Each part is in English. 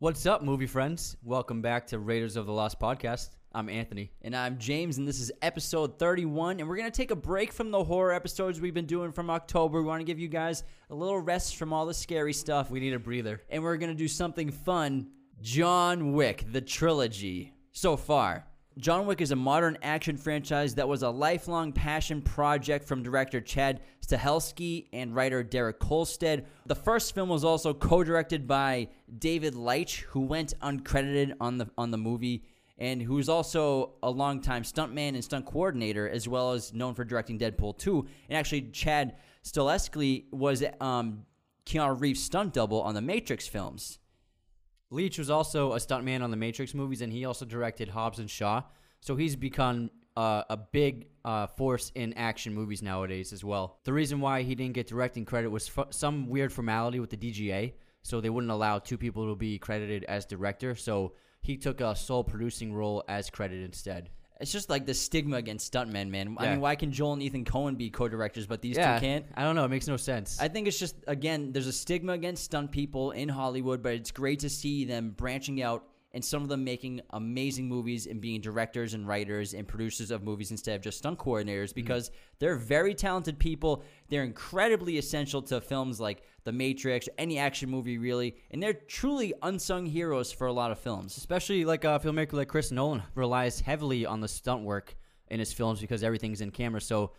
What's up, movie friends? Welcome back to Raiders of the Lost podcast. I'm Anthony. And I'm James, and this is episode 31. And we're going to take a break from the horror episodes we've been doing from October. We want to give you guys a little rest from all the scary stuff. We need a breather. And we're going to do something fun John Wick, the trilogy. So far, John Wick is a modern action franchise that was a lifelong passion project from director Chad Stahelski and writer Derek Kolstad. The first film was also co-directed by David Leitch, who went uncredited on the on the movie and who's also a longtime stuntman and stunt coordinator, as well as known for directing Deadpool 2. And actually, Chad Stahelski was um, Keanu Reeves' stunt double on the Matrix films. Leitch was also a stuntman on the Matrix movies, and he also directed Hobbs and Shaw. So he's become uh, a big uh, force in action movies nowadays as well. The reason why he didn't get directing credit was f- some weird formality with the DGA, so they wouldn't allow two people to be credited as director. So he took a sole producing role as credit instead. It's just like the stigma against stuntmen, man. I Yeah. mean, why can Joel and Ethan Coen be co-directors, but these two can't? I don't know. It makes no sense. I think it's just again, there's a stigma against stunt people in Hollywood, but it's great to see them branching out and some of them making amazing movies and being directors and writers and producers of movies instead of just stunt coordinators mm-hmm. because they're very talented people. They're incredibly essential to films like The Matrix, any action movie really, and they're truly unsung heroes for a lot of films. Especially like a filmmaker like Chris Nolan relies heavily on the stunt work in his films because everything's in camera. So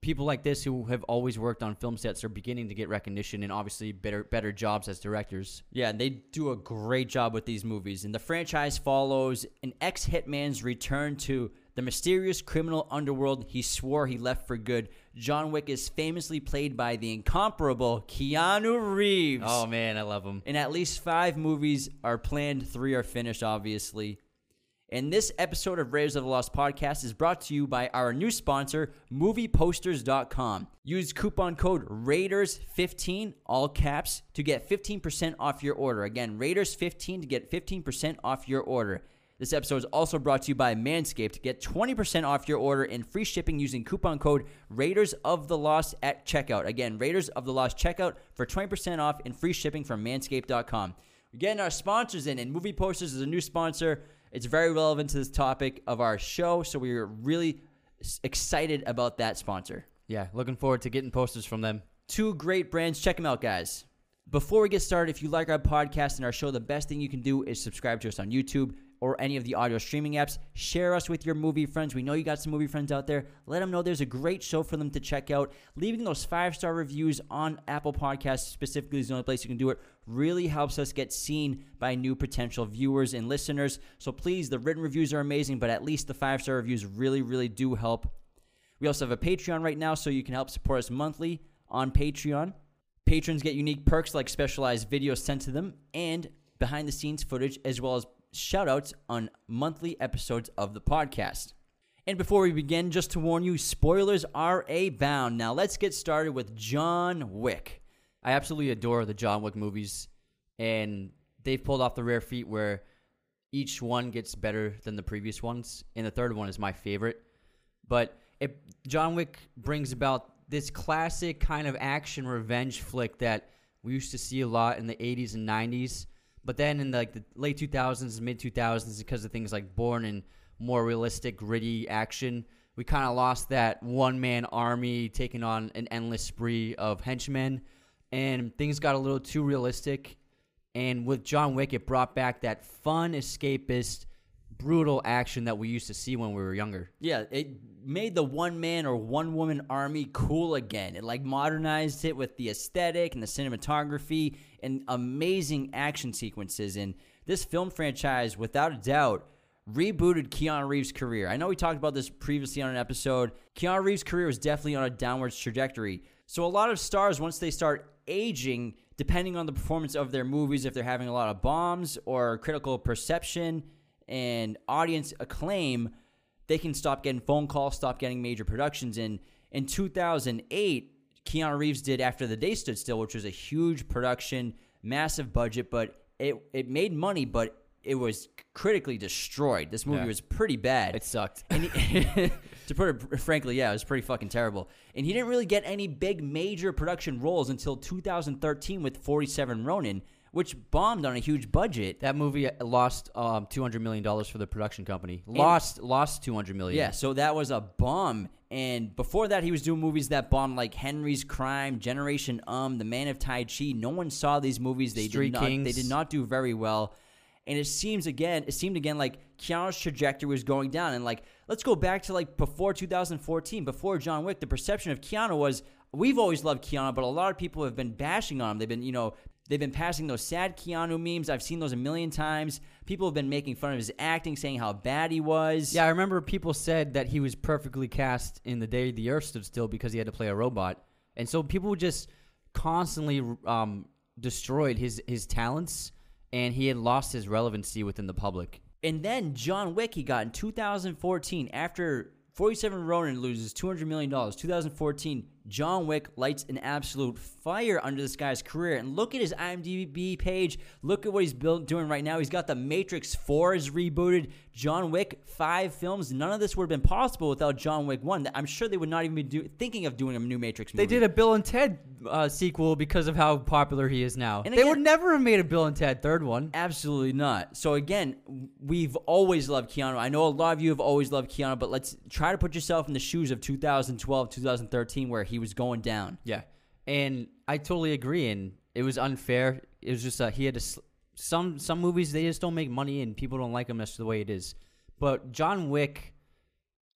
people like this who have always worked on film sets are beginning to get recognition and obviously better better jobs as directors. Yeah, they do a great job with these movies. And the franchise follows an ex hitman's return to the mysterious criminal underworld he swore he left for good. John Wick is famously played by the incomparable Keanu Reeves. Oh man, I love him. And at least five movies are planned, three are finished, obviously. And this episode of Raiders of the Lost podcast is brought to you by our new sponsor, MoviePosters.com. Use coupon code Raiders15, all caps, to get 15% off your order. Again, Raiders15 to get 15% off your order. This episode is also brought to you by Manscaped. To get 20% off your order and free shipping using coupon code Raiders of the Lost at checkout. Again, Raiders of the Lost checkout for 20% off and free shipping from manscaped.com. We're getting our sponsors in, and Movie Posters is a new sponsor. It's very relevant to this topic of our show, so we're really excited about that sponsor. Yeah, looking forward to getting posters from them. Two great brands. Check them out, guys. Before we get started, if you like our podcast and our show, the best thing you can do is subscribe to us on YouTube or any of the audio streaming apps. Share us with your movie friends. We know you got some movie friends out there. Let them know there's a great show for them to check out. Leaving those five star reviews on Apple Podcasts specifically is the only place you can do it. Really helps us get seen by new potential viewers and listeners. So please, the written reviews are amazing, but at least the five star reviews really, really do help. We also have a Patreon right now, so you can help support us monthly on Patreon. Patrons get unique perks like specialized videos sent to them and behind the scenes footage, as well as shout outs on monthly episodes of the podcast. And before we begin, just to warn you, spoilers are abound. Now let's get started with John Wick. I absolutely adore the John Wick movies, and they've pulled off the rare feat where each one gets better than the previous ones, and the third one is my favorite. But it, John Wick brings about this classic kind of action revenge flick that we used to see a lot in the 80s and 90s. But then in the, like the late 2000s, mid 2000s, because of things like Bourne and more realistic, gritty action, we kind of lost that one man army taking on an endless spree of henchmen, and things got a little too realistic. And with John Wick, it brought back that fun, escapist, brutal action that we used to see when we were younger. Yeah, it made the one man or one woman army cool again. It like modernized it with the aesthetic and the cinematography and amazing action sequences. And this film franchise, without a doubt, rebooted Keanu Reeves' career. I know we talked about this previously on an episode. Keanu Reeves' career was definitely on a downwards trajectory. So a lot of stars, once they start aging, depending on the performance of their movies, if they're having a lot of bombs or critical perception and audience acclaim, they can stop getting phone calls, stop getting major productions. And in 2008, Keanu Reeves did After the Day Stood Still, which was a huge production, massive budget, but it, it made money, but it was critically destroyed. This movie Yeah. was pretty bad. It sucked. And he, to put it frankly, yeah, it was pretty fucking terrible. And he didn't really get any big major production roles until 2013 with 47 Ronin, which bombed on a huge budget. That movie lost um, two hundred million dollars for the production company. Lost lost two hundred million. Yeah, so that was a bomb. And before that, he was doing movies that bombed, like Henry's Crime, Generation Um, The Man of Tai Chi. No one saw these movies. They Street did not. Kings. They did not do very well. And it seems again, it seemed again like Keanu's trajectory was going down. And like, let's go back to like before 2014, before John Wick. The perception of Keanu was we've always loved Keanu, but a lot of people have been bashing on him. They've been, you know, they've been passing those sad Keanu memes. I've seen those a million times. People have been making fun of his acting, saying how bad he was. Yeah, I remember people said that he was perfectly cast in The Day the Earth Stood Still because he had to play a robot, and so people just constantly um, destroyed his his talents, and he had lost his relevancy within the public. And then John Wick, he got in 2014 after 47 Ronin loses $200 million. 2014, John Wick lights an absolute fire under this guy's career. And look at his IMDb page. Look at what he's built, doing right now. He's got the Matrix 4 is rebooted. John Wick, five films. None of this would have been possible without John Wick 1. I'm sure they would not even be do, thinking of doing a new Matrix movie. They did a Bill and Ted uh, sequel because of how popular he is now. And they would never have made a Bill and Ted third one. Absolutely not. So again, we've always loved Keanu. I know a lot of you have always loved Keanu, but let's try to put yourself in the shoes of 2012, 2013, where he was going down. Yeah, and I totally agree. And it was unfair. It was just uh, he had to. Sl- some some movies they just don't make money and people don't like them. That's the way it is. But John Wick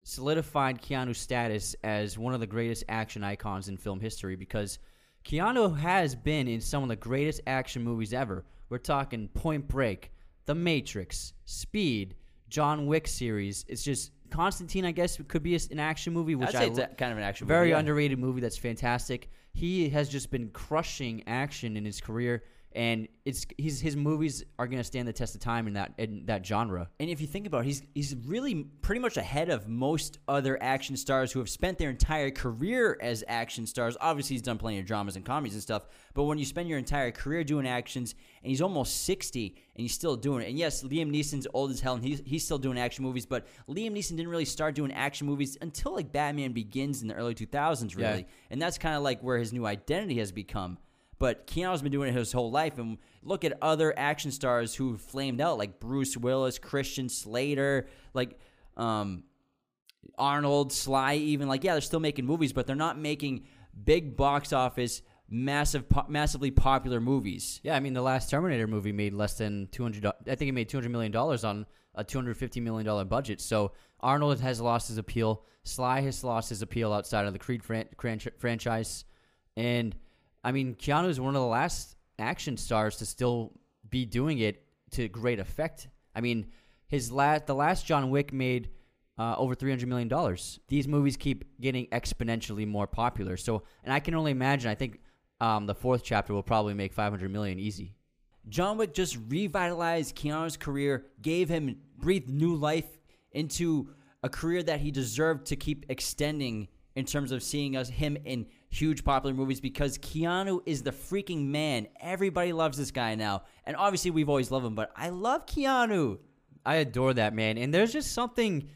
solidified Keanu's status as one of the greatest action icons in film history because Keanu has been in some of the greatest action movies ever. We're talking Point Break, The Matrix, Speed, John Wick series. It's just Constantine. I guess could be an action movie, which I'd I say it's lo- a, kind of an action very movie. yeah. underrated movie that's fantastic. He has just been crushing action in his career, and it's his his movies are going to stand the test of time in that in that genre. And if you think about it, he's he's really pretty much ahead of most other action stars who have spent their entire career as action stars. Obviously, he's done plenty of dramas and comedies and stuff. But when you spend your entire career doing actions, and he's almost sixty, and he's still doing it. And yes, Liam Neeson's old as hell, and he's he's still doing action movies. But Liam Neeson didn't really start doing action movies until like Batman Begins in the early two thousands, really. Yeah. And that's kind of like where his new identity has become. But Keanu's been doing it his whole life, and look at other action stars who flamed out, like Bruce Willis, Christian Slater, like um, Arnold, Sly. Even like, yeah, they're still making movies, but they're not making big box office, massive, po- massively popular movies. Yeah, I mean the last Terminator movie made less than two hundred. I think it made two hundred million dollars on a two hundred fifty million dollar budget. So Arnold has lost his appeal. Sly has lost his appeal outside of the Creed fran- fran- franchise, and I mean Keanu is one of the last action stars to still be doing it to great effect. I mean his last the last John Wick made. Uh, over three hundred million dollars. These movies keep getting exponentially more popular. So, and I can only imagine. I think um, the fourth chapter will probably make five hundred million easy. John Wick just revitalized Keanu's career, gave him breathed new life into a career that he deserved to keep extending in terms of seeing us him in huge popular movies because Keanu is the freaking man. Everybody loves this guy now. And obviously we've always loved him, but I love Keanu. I adore that man, and there's just something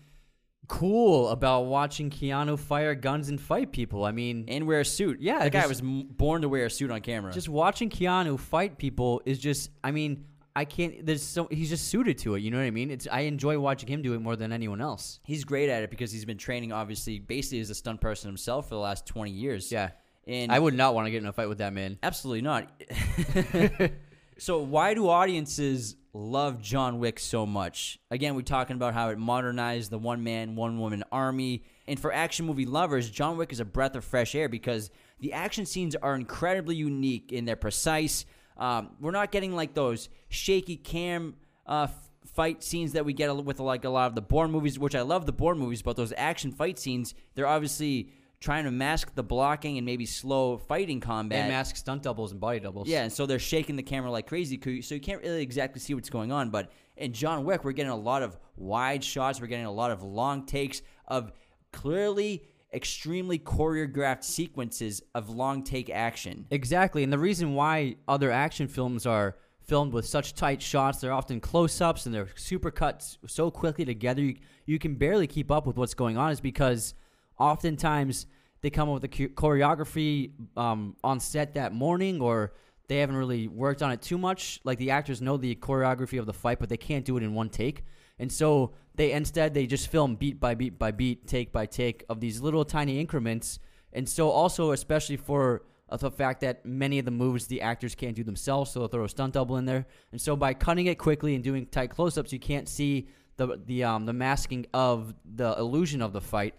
cool about watching Keanu fire guns and fight people. I mean, And wear a suit. Yeah, the guy was born to wear a suit on camera. just watching Keanu fight people is just. I mean, I can't. There's so he's just suited to it. You know what I mean? It's I enjoy watching him do it more than anyone else. He's great at it because he's been training, obviously, basically as a stunt person himself for the last 20 years. Yeah, And I would not want to get in a fight with that man. Absolutely not. so why do audiences love John Wick so much? Again, we're talking about how it modernized the one man, one woman army. And for action movie lovers, John Wick is a breath of fresh air because the action scenes are incredibly unique and they're precise. Um, we're not getting like those shaky cam uh, fight scenes that we get with like a lot of the Bourne movies, which I love the Bourne movies, but those action fight scenes, they're obviously trying to mask the blocking and maybe slow fighting combat. And mask stunt doubles and body doubles. Yeah, and so they're shaking the camera like crazy, so you can't really exactly see what's going on. But in John Wick, we're getting a lot of wide shots. We're getting a lot of long takes of clearly extremely choreographed sequences of long take action. Exactly. And the reason why other action films are filmed with such tight shots, they're often close ups and they're super cut so quickly together, you, you can barely keep up with what's going on, is because oftentimes they come up with the choreography um, on set that morning or they haven't really worked on it too much. Like the actors know the choreography of the fight, but they can't do it in one take. And so they instead they just film beat by beat by beat, take by take of these little tiny increments. And so also especially for uh, the fact that many of the moves the actors can't do themselves, so they'll throw a stunt double in there. And so by cutting it quickly and doing tight close-ups, you can't see the the um the masking of the illusion of the fight.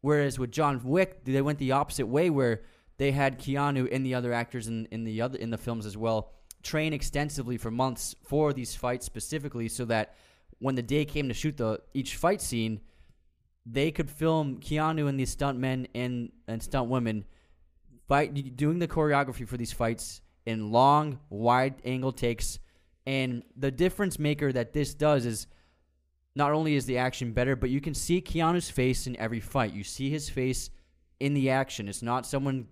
Whereas with John Wick, they went the opposite way where they had Keanu and the other actors in, in the other in the films as well train extensively for months for these fights specifically so that when the day came to shoot the each fight scene, they could film Keanu and these stuntmen and and stunt women fight doing the choreography for these fights in long, wide angle takes. And the difference maker that this does is not only is the action better, but you can see Keanu's face in every fight. You see his face in the action. It's not someone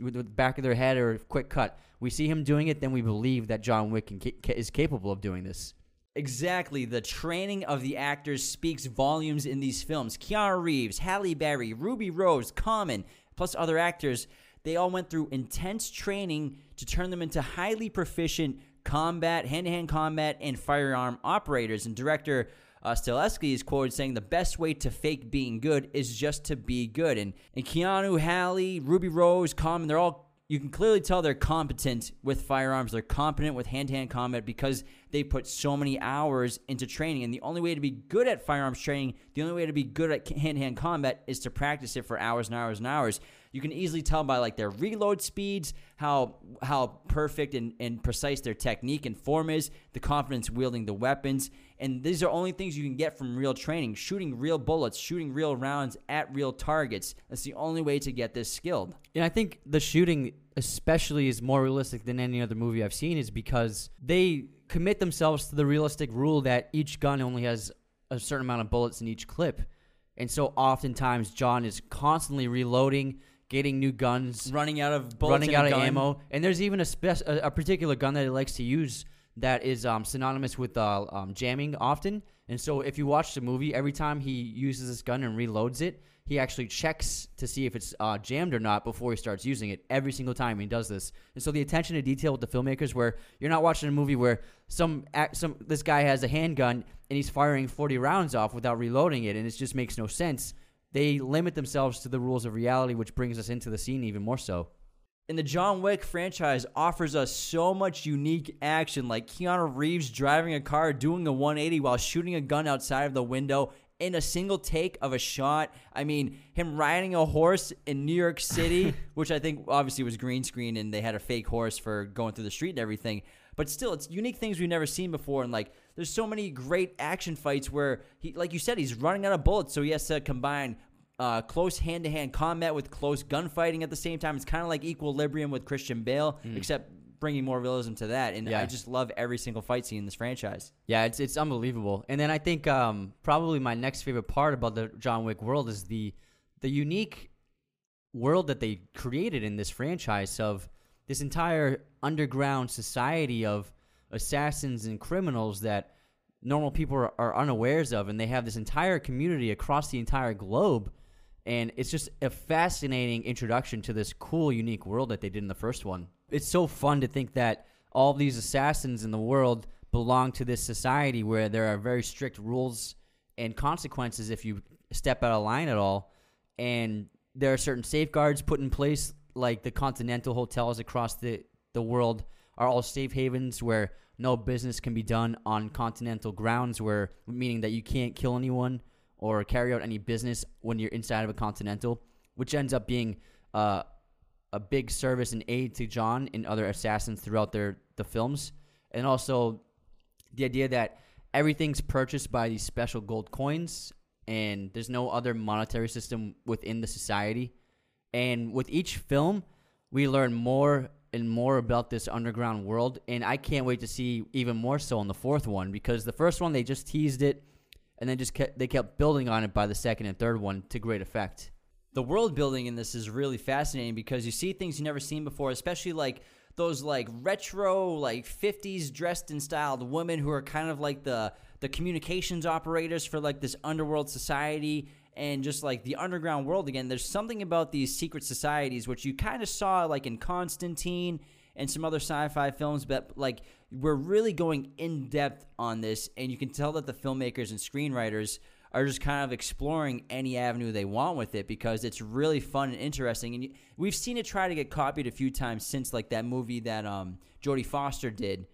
with the back of their head or a quick cut. We see him doing it, then we believe that John Wick is capable of doing this. Exactly. The training of the actors speaks volumes in these films. Keanu Reeves, Halle Berry, Ruby Rose, Common, plus other actors, they all went through intense training to turn them into highly proficient combat, hand to hand combat, and firearm operators. And director uh, Stahelski is quoted saying the best way to fake being good is just to be good. And, and Keanu, Halle, Ruby Rose, Common, they're all, you can clearly tell they're competent with firearms. They're competent with hand to hand combat because they put so many hours into training. And the only way to be good at firearms training, the only way to be good at hand to hand combat is to practice it for hours and hours and hours. You can easily tell by like their reload speeds, how how perfect and, and precise their technique and form is, the confidence wielding the weapons. And these are only things you can get from real training. Shooting real bullets, shooting real rounds at real targets. That's the only way to get this skilled. And I think the shooting especially is more realistic than any other movie I've seen is because they commit themselves to the realistic rule that each gun only has a certain amount of bullets in each clip. And so oftentimes John is constantly reloading, getting new guns, running out of bullets running out of gun. ammo. And there's even a, spec- a, a particular gun that he likes to use that is um, synonymous with uh, um, jamming often. And so if you watch the movie, every time he uses this gun and reloads it, he actually checks to see if it's uh, jammed or not before he starts using it every single time he does this. And so the attention to detail with the filmmakers, where you're not watching a movie where some some this guy has a handgun and he's firing 40 rounds off without reloading it, and it just makes no sense. They limit themselves to the rules of reality, which brings us into the scene even more so. And the John Wick franchise offers us so much unique action, like Keanu Reeves driving a car, doing a 180 while shooting a gun outside of the window in a single take of a shot. I mean, him riding a horse in New York City, which I think obviously was green screen and they had a fake horse for going through the street and everything. But still, it's unique things we've never seen before. And like, there's so many great action fights where he, like you said, he's running out of bullets, so he has to combine uh, close hand to hand combat with close gunfighting at the same time. It's kind of like Equilibrium with Christian Bale, mm. except bringing more realism to that. And yeah. I just love every single fight scene in this franchise. Yeah, it's it's unbelievable. And then I think um, probably my next favorite part about the John Wick world is the the unique world that they created in this franchise of this entire underground society of assassins and criminals that normal people are, are unawares of, and they have this entire community across the entire globe and it's just a fascinating introduction to this cool, unique world that they did in the first one. It's so fun to think that all these assassins in the world belong to this society where there are very strict rules and consequences if you step out of line at all. And there are certain safeguards put in place, like the Continental hotels across the, the world are all safe havens where no business can be done on continental grounds, where meaning that you can't kill anyone or carry out any business when you're inside of a Continental, which ends up being uh, a big service and aid to John and other assassins throughout their the films, and also the idea that everything's purchased by these special gold coins, and there's no other monetary system within the society. And with each film, we learn more and more about this underground world, and I can't wait to see even more so in the fourth one because the first one they just teased it and then just kept, they kept building on it by the second and third one to great effect. The world building in this is really fascinating because you see things you never seen before, especially like those like retro like 50s dressed in styled women who are kind of like the the communications operators for like this underworld society and just like the underground world again there's something about these secret societies which you kind of saw like in Constantine and some other sci-fi films, but like we're really going in depth on this, and you can tell that the filmmakers and screenwriters are just kind of exploring any avenue they want with it because it's really fun and interesting. And you, we've seen it try to get copied a few times since, like that movie that um, Jodie Foster did,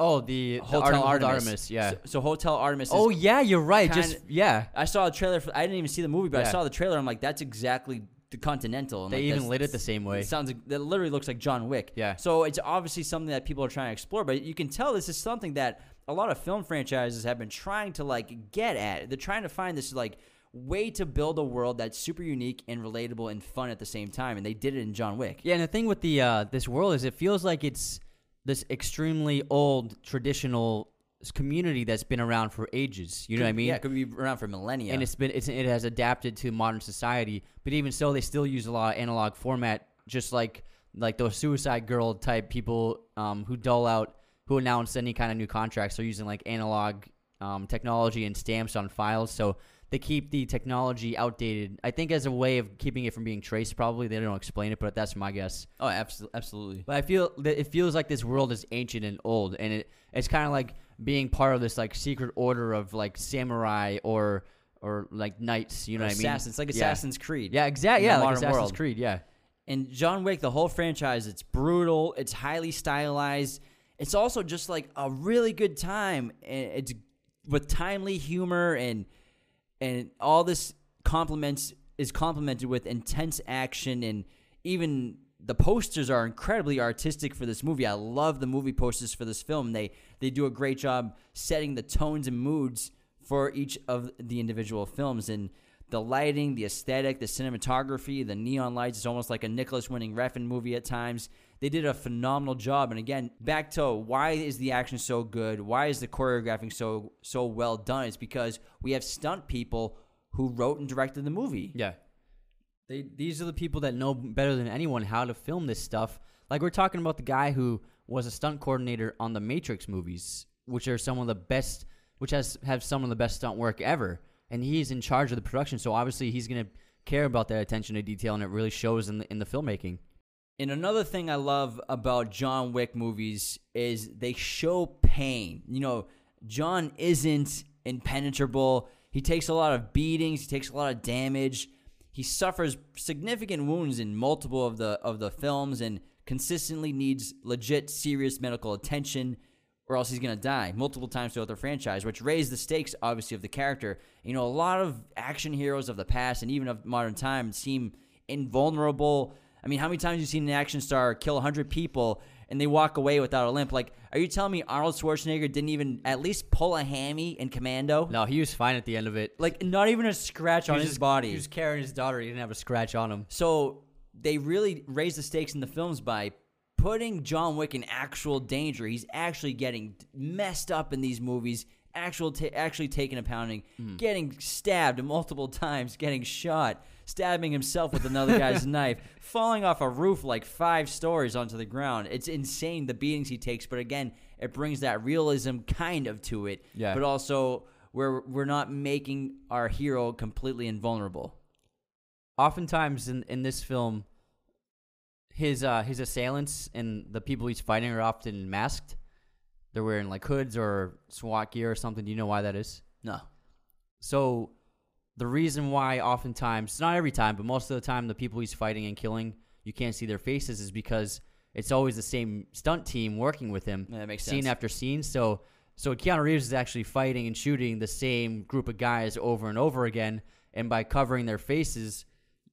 Oh, the, the Hotel Artem- Artemis. Artemis. Yeah. So, so Hotel Artemis. Is, oh yeah, you're right. kinda- Just yeah. I saw a trailer. For, I didn't even see the movie, but I saw the trailer. I'm like, that's exactly the Continental. And They like, even that's- lit it the same way. It sounds like that literally looks like John Wick. Yeah. So it's obviously something that people are trying to explore, but you can tell this is something that a lot of film franchises have been trying to like get at. They're trying to find this like way to build a world that's super unique and relatable and fun at the same time, and they did it in John Wick. Yeah, and the thing with the uh, this world is it feels like it's this extremely old traditional community that's been around for ages. You know what I mean? Yeah, it could be around for millennia. and it's been it's, it has adapted to modern society but even so they still use a lot of analog format just like like those suicide girl type people um, who dole out who announce any kind of new contracts are using like analog um, technology and stamps on files so they keep the technology outdated i think as a way of keeping it from being traced probably they don't explain it but that's my guess oh, absolutely, absolutely. but I feel that it feels like this world is ancient and old, and it it's kind of like being part of this like secret order of like samurai or or like knights. You know what I mean? Assassins, like Yeah. Assassin's Creed. Yeah, exactly. Yeah, like Assassin's world. Creed. Yeah, And John Wick, the whole franchise, it's brutal. It's highly stylized. It's also just like a really good time. And it's with timely humor and and all this complements is complemented with intense action and even the posters are incredibly artistic for this movie. I love the movie posters for this film. They they do a great job setting the tones and moods for each of the individual films and the lighting, the aesthetic, the cinematography, the neon lights. It's almost like a Nicolas Winding Refn movie at times. They did a phenomenal job. And again, back to why is the action so good? Why is the choreographing so so well done? It's because we have stunt people who wrote and directed the movie. yeah. They these are the people that know better than anyone how to film this stuff. Like we're talking about the guy who was a stunt coordinator on the Matrix movies, which are some of the best, which has have some of the best stunt work ever. And he's in charge of the production, so obviously he's gonna care about that attention to detail, and it really shows in the in the filmmaking. And another thing I love about John Wick movies is they show pain. You know, John isn't impenetrable. He takes a lot of beatings, he takes a lot of damage. He suffers significant wounds in multiple of the of the films and consistently needs legit serious medical attention or else he's going to die multiple times throughout the franchise, which raised the stakes obviously of the character. You know, a lot of action heroes of the past and even of modern times seem invulnerable. I mean, how many times have you seen an action star kill 100 people and they walk away without a limp? Like, are you telling me Arnold Schwarzenegger didn't even at least pull a hammy in Commando? No, he was fine at the end of it. Like, not even a scratch on his just- body. He was carrying his daughter. He didn't have a scratch on him. So they really raise the stakes in the films by putting John Wick in actual danger. He's actually getting messed up in these movies. Actual, ta- actually taking a pounding, hmm. getting stabbed multiple times, getting shot, stabbing himself with another guy's knife, falling off a roof like five stories onto the ground. It's insane the beatings he takes, but again, it brings that realism kind of to it. Yeah. But also, we're we're not making our hero completely invulnerable. Oftentimes in, in this film, his uh, his assailants and the people he's fighting are often masked. They're wearing like hoods or SWAT gear or something. Do you know why that is? No. So the reason why oftentimes, not every time, but most of the time, the people he's fighting and killing, you can't see their faces is because it's always the same stunt team working with him, Yeah, that makes scene sense. after scene. So, so Keanu Reeves is actually fighting and shooting the same group of guys over and over again, and by covering their faces,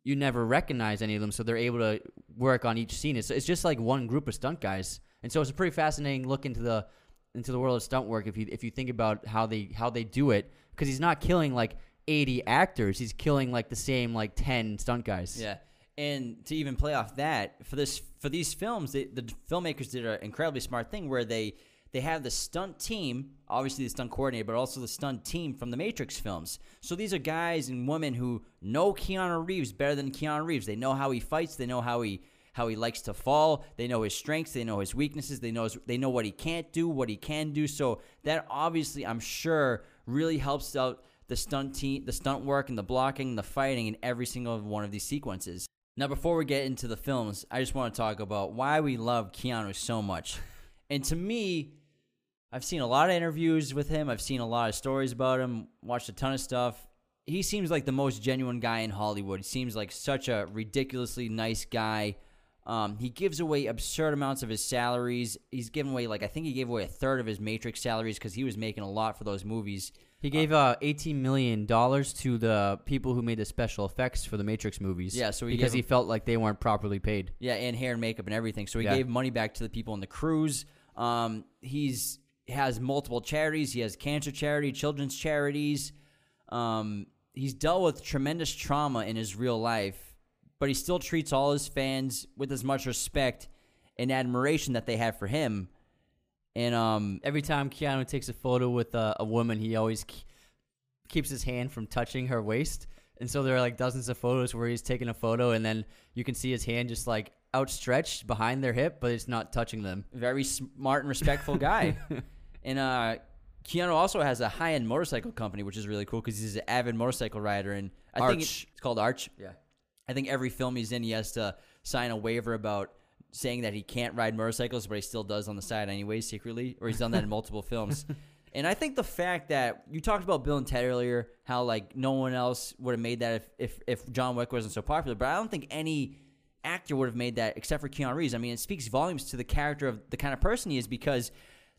you never recognize any of them. So they're able to work on each scene. It's it's just like one group of stunt guys, and so it's a pretty fascinating look into the into the world of stunt work if you if you think about how they how they do it because he's not killing like 80 actors he's killing like the same like 10 stunt guys Yeah, and to even play off that for this for these films, they, the filmmakers did an incredibly smart thing where they they have the stunt team, obviously the stunt coordinator, but also the stunt team from the Matrix films. So these are guys and women who know Keanu Reeves better than Keanu Reeves. They know how he fights. They know how he how he likes to fall. They know his strengths. They know his weaknesses. They know his, they know what he can't do, what he can do. So that obviously, I'm sure, really helps out the stunt team, the stunt work, and the blocking, and the fighting in every single one of these sequences. Now, before we get into the films, I just want to talk about why we love Keanu so much. And to me, I've seen a lot of interviews with him. I've seen a lot of stories about him, watched a ton of stuff. He seems like the most genuine guy in Hollywood. He seems like such a ridiculously nice guy. Um, he gives away absurd amounts of his salaries. He's given away, like, I think he gave away a third of his Matrix salaries because he was making a lot for those movies. He gave uh, eighteen million dollars to the people who made the special effects for the Matrix movies. Yeah, so he because gave he felt like they weren't properly paid. Yeah, and hair and makeup and everything. So he Yeah. gave money back to the people in the crews. Um, he's has multiple charities. He has cancer charity, children's charities. Um, he's dealt with tremendous trauma in his real life, but he still treats all his fans with as much respect and admiration that they have for him. And um, Every time Keanu takes a photo with a, a woman, he always ke- keeps his hand from touching her waist. And so there are like dozens of photos where he's taking a photo, and then you can see his hand just like outstretched behind their hip, but it's not touching them. very smart and respectful guy. and uh, Keanu also has a high end motorcycle company, which is really cool because he's an avid motorcycle rider. And I think Arch. it- it's called Arch. Yeah. I think every film he's in, he has to sign a waiver about saying that he can't ride motorcycles, but he still does on the side anyway, secretly, or he's done that in multiple films. And I think the fact that you talked about Bill and Ted earlier, how like no one else would have made that if, if if John Wick wasn't so popular, but I don't think any actor would have made that except for Keanu Reeves. I mean, it speaks volumes to the character of the kind of person he is because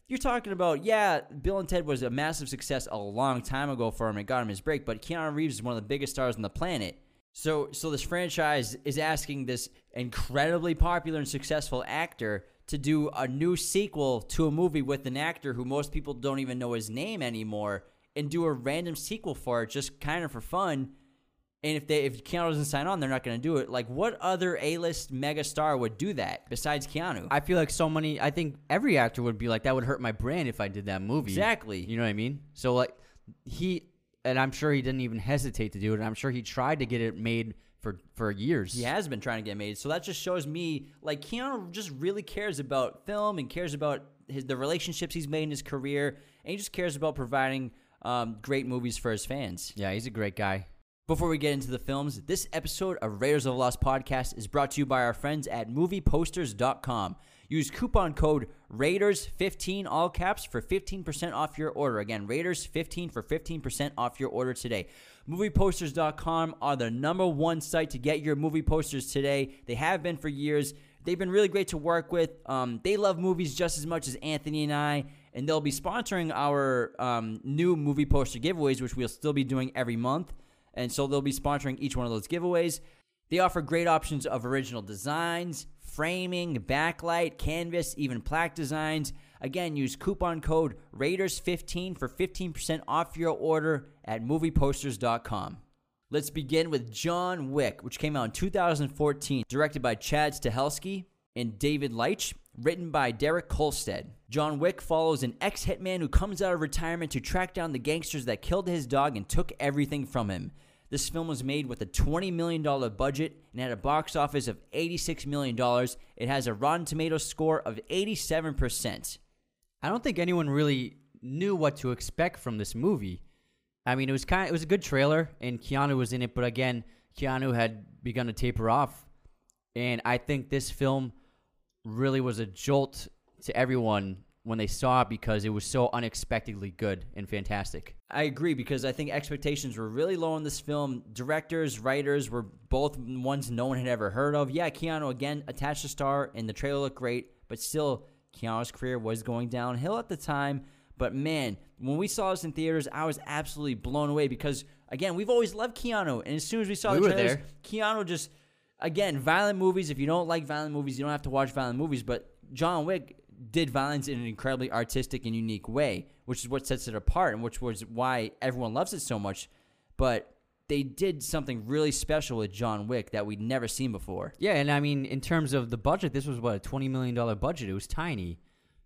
you're talking about, yeah, Bill and Ted was a massive success a long time ago for him and got him his break, but Keanu Reeves is one of the biggest stars on the planet. So, so this franchise is asking this incredibly popular and successful actor to do a new sequel to a movie with an actor who most people don't even know his name anymore, and do a random sequel for it just kind of for fun. And if they if Keanu doesn't sign on, they're not going to do it. Like, what other A list mega star would do that besides Keanu? I feel like so many. I think every actor would be like, that would hurt my brand if I did that movie. Exactly. You know what I mean? So like, he and I'm sure he didn't even hesitate to do it. And I'm sure he tried to get it made for for years. He has been trying to get made. So that just shows me like Keanu just really cares about film and cares about his the relationships he's made in his career, and he just cares about providing um, great movies for his fans. Yeah, he's a great guy. Before we get into the films, this episode of Raiders of the Lost podcast is brought to you by our friends at movieposters.com. Use coupon code Raiders15 all caps for 15% off your order. Again, Raiders15 for 15% off your order today. Movieposters.com are the number one site to get your movie posters today. They have been for years. They've been really great to work with. Um, they love movies just as much as Anthony and I, and they'll be sponsoring our um, new movie poster giveaways, which we'll still be doing every month. And so they'll be sponsoring each one of those giveaways. They offer great options of original designs, framing, backlight, canvas, even plaque designs. Again, use coupon code Raiders15 for 15% off your order at movieposters.com. Let's begin with John Wick, which came out in 2014, directed by Chad Stahelski and David Leitch, written by Derek Kolstad. John Wick follows an ex hitman who comes out of retirement to track down the gangsters that killed his dog and took everything from him. This film was made with a $20 million budget and had a box office of $86 million. It has a Rotten Tomatoes score of 87%. I don't think anyone really knew what to expect from this movie. I mean, it was kind of, it was a good trailer, and Keanu was in it, but again, Keanu had begun to taper off, and I think this film really was a jolt to everyone when they saw it because it was so unexpectedly good and fantastic. I agree because I think expectations were really low in this film. Directors, writers were both ones no one had ever heard of. Yeah, Keanu again attached to star, and the trailer looked great, but still, Keanu's career was going downhill at the time. But man, when we saw this in theaters, I was absolutely blown away because again, we've always loved Keanu, and as soon as we saw We the trailers, there. Keanu just again violent movies. If you don't like violent movies, you don't have to watch violent movies. But John Wick did violence in an incredibly artistic and unique way, which is what sets it apart, and which was why everyone loves it so much. But they did something really special with John Wick that we'd never seen before. Yeah, and I mean, in terms of the budget, this was what a twenty million dollar budget. It was tiny,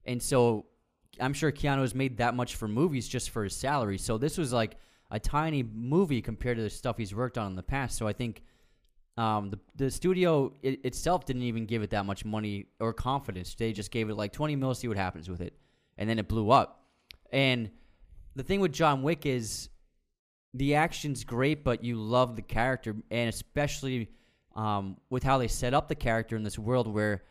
and so I'm sure Keanu has made that much for movies just for his salary. So this was like a tiny movie compared to the stuff he's worked on in the past. So I think um, the the studio it, itself didn't even give it that much money or confidence. They just gave it like 20 mil, see what happens with it, and then it blew up. And the thing with John Wick is the action's great, but you love the character, and especially um, with how they set up the character in this world where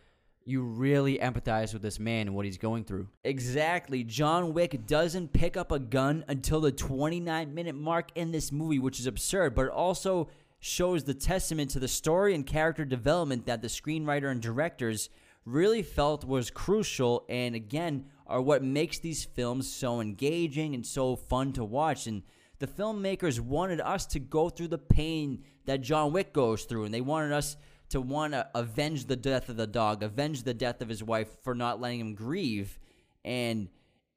you really empathize with this man and what he's going through. Exactly. John Wick doesn't pick up a gun until the 29 minute mark in this movie, which is absurd, but also shows the testament to the story and character development that the screenwriter and directors really felt was crucial and again are what makes these films so engaging and so fun to watch and the filmmakers wanted us to go through the pain that John Wick goes through and they wanted us to want to avenge the death of the dog, avenge the death of his wife for not letting him grieve and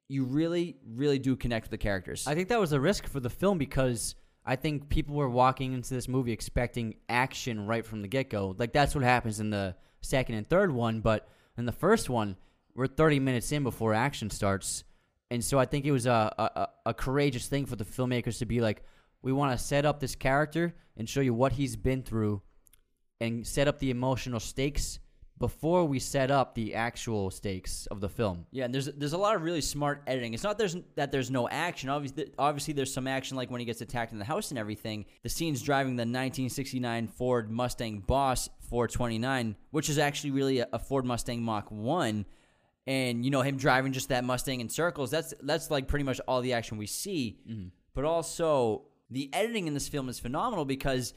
you really really do connect with the characters. I think that was a risk for the film because I think people were walking into this movie expecting action right from the get go. Like that's what happens in the second and third one, but in the first one, we're 30 minutes in before action starts. And so I think it was a, a, a courageous thing for the filmmakers to be like, we want to set up this character and show you what he's been through and set up the emotional stakes before we set up the actual stakes of the film. Yeah, and there's there's a lot of really smart editing. It's not there's that there's no action. Obviously, obviously there's some action like when he gets attacked in the house and everything. The scenes driving the 1969 Ford Mustang Boss 429, which is actually really a, a Ford Mustang Mach 1 and you know him driving just that Mustang in circles. That's that's like pretty much all the action we see. Mm-hmm. But also the editing in this film is phenomenal because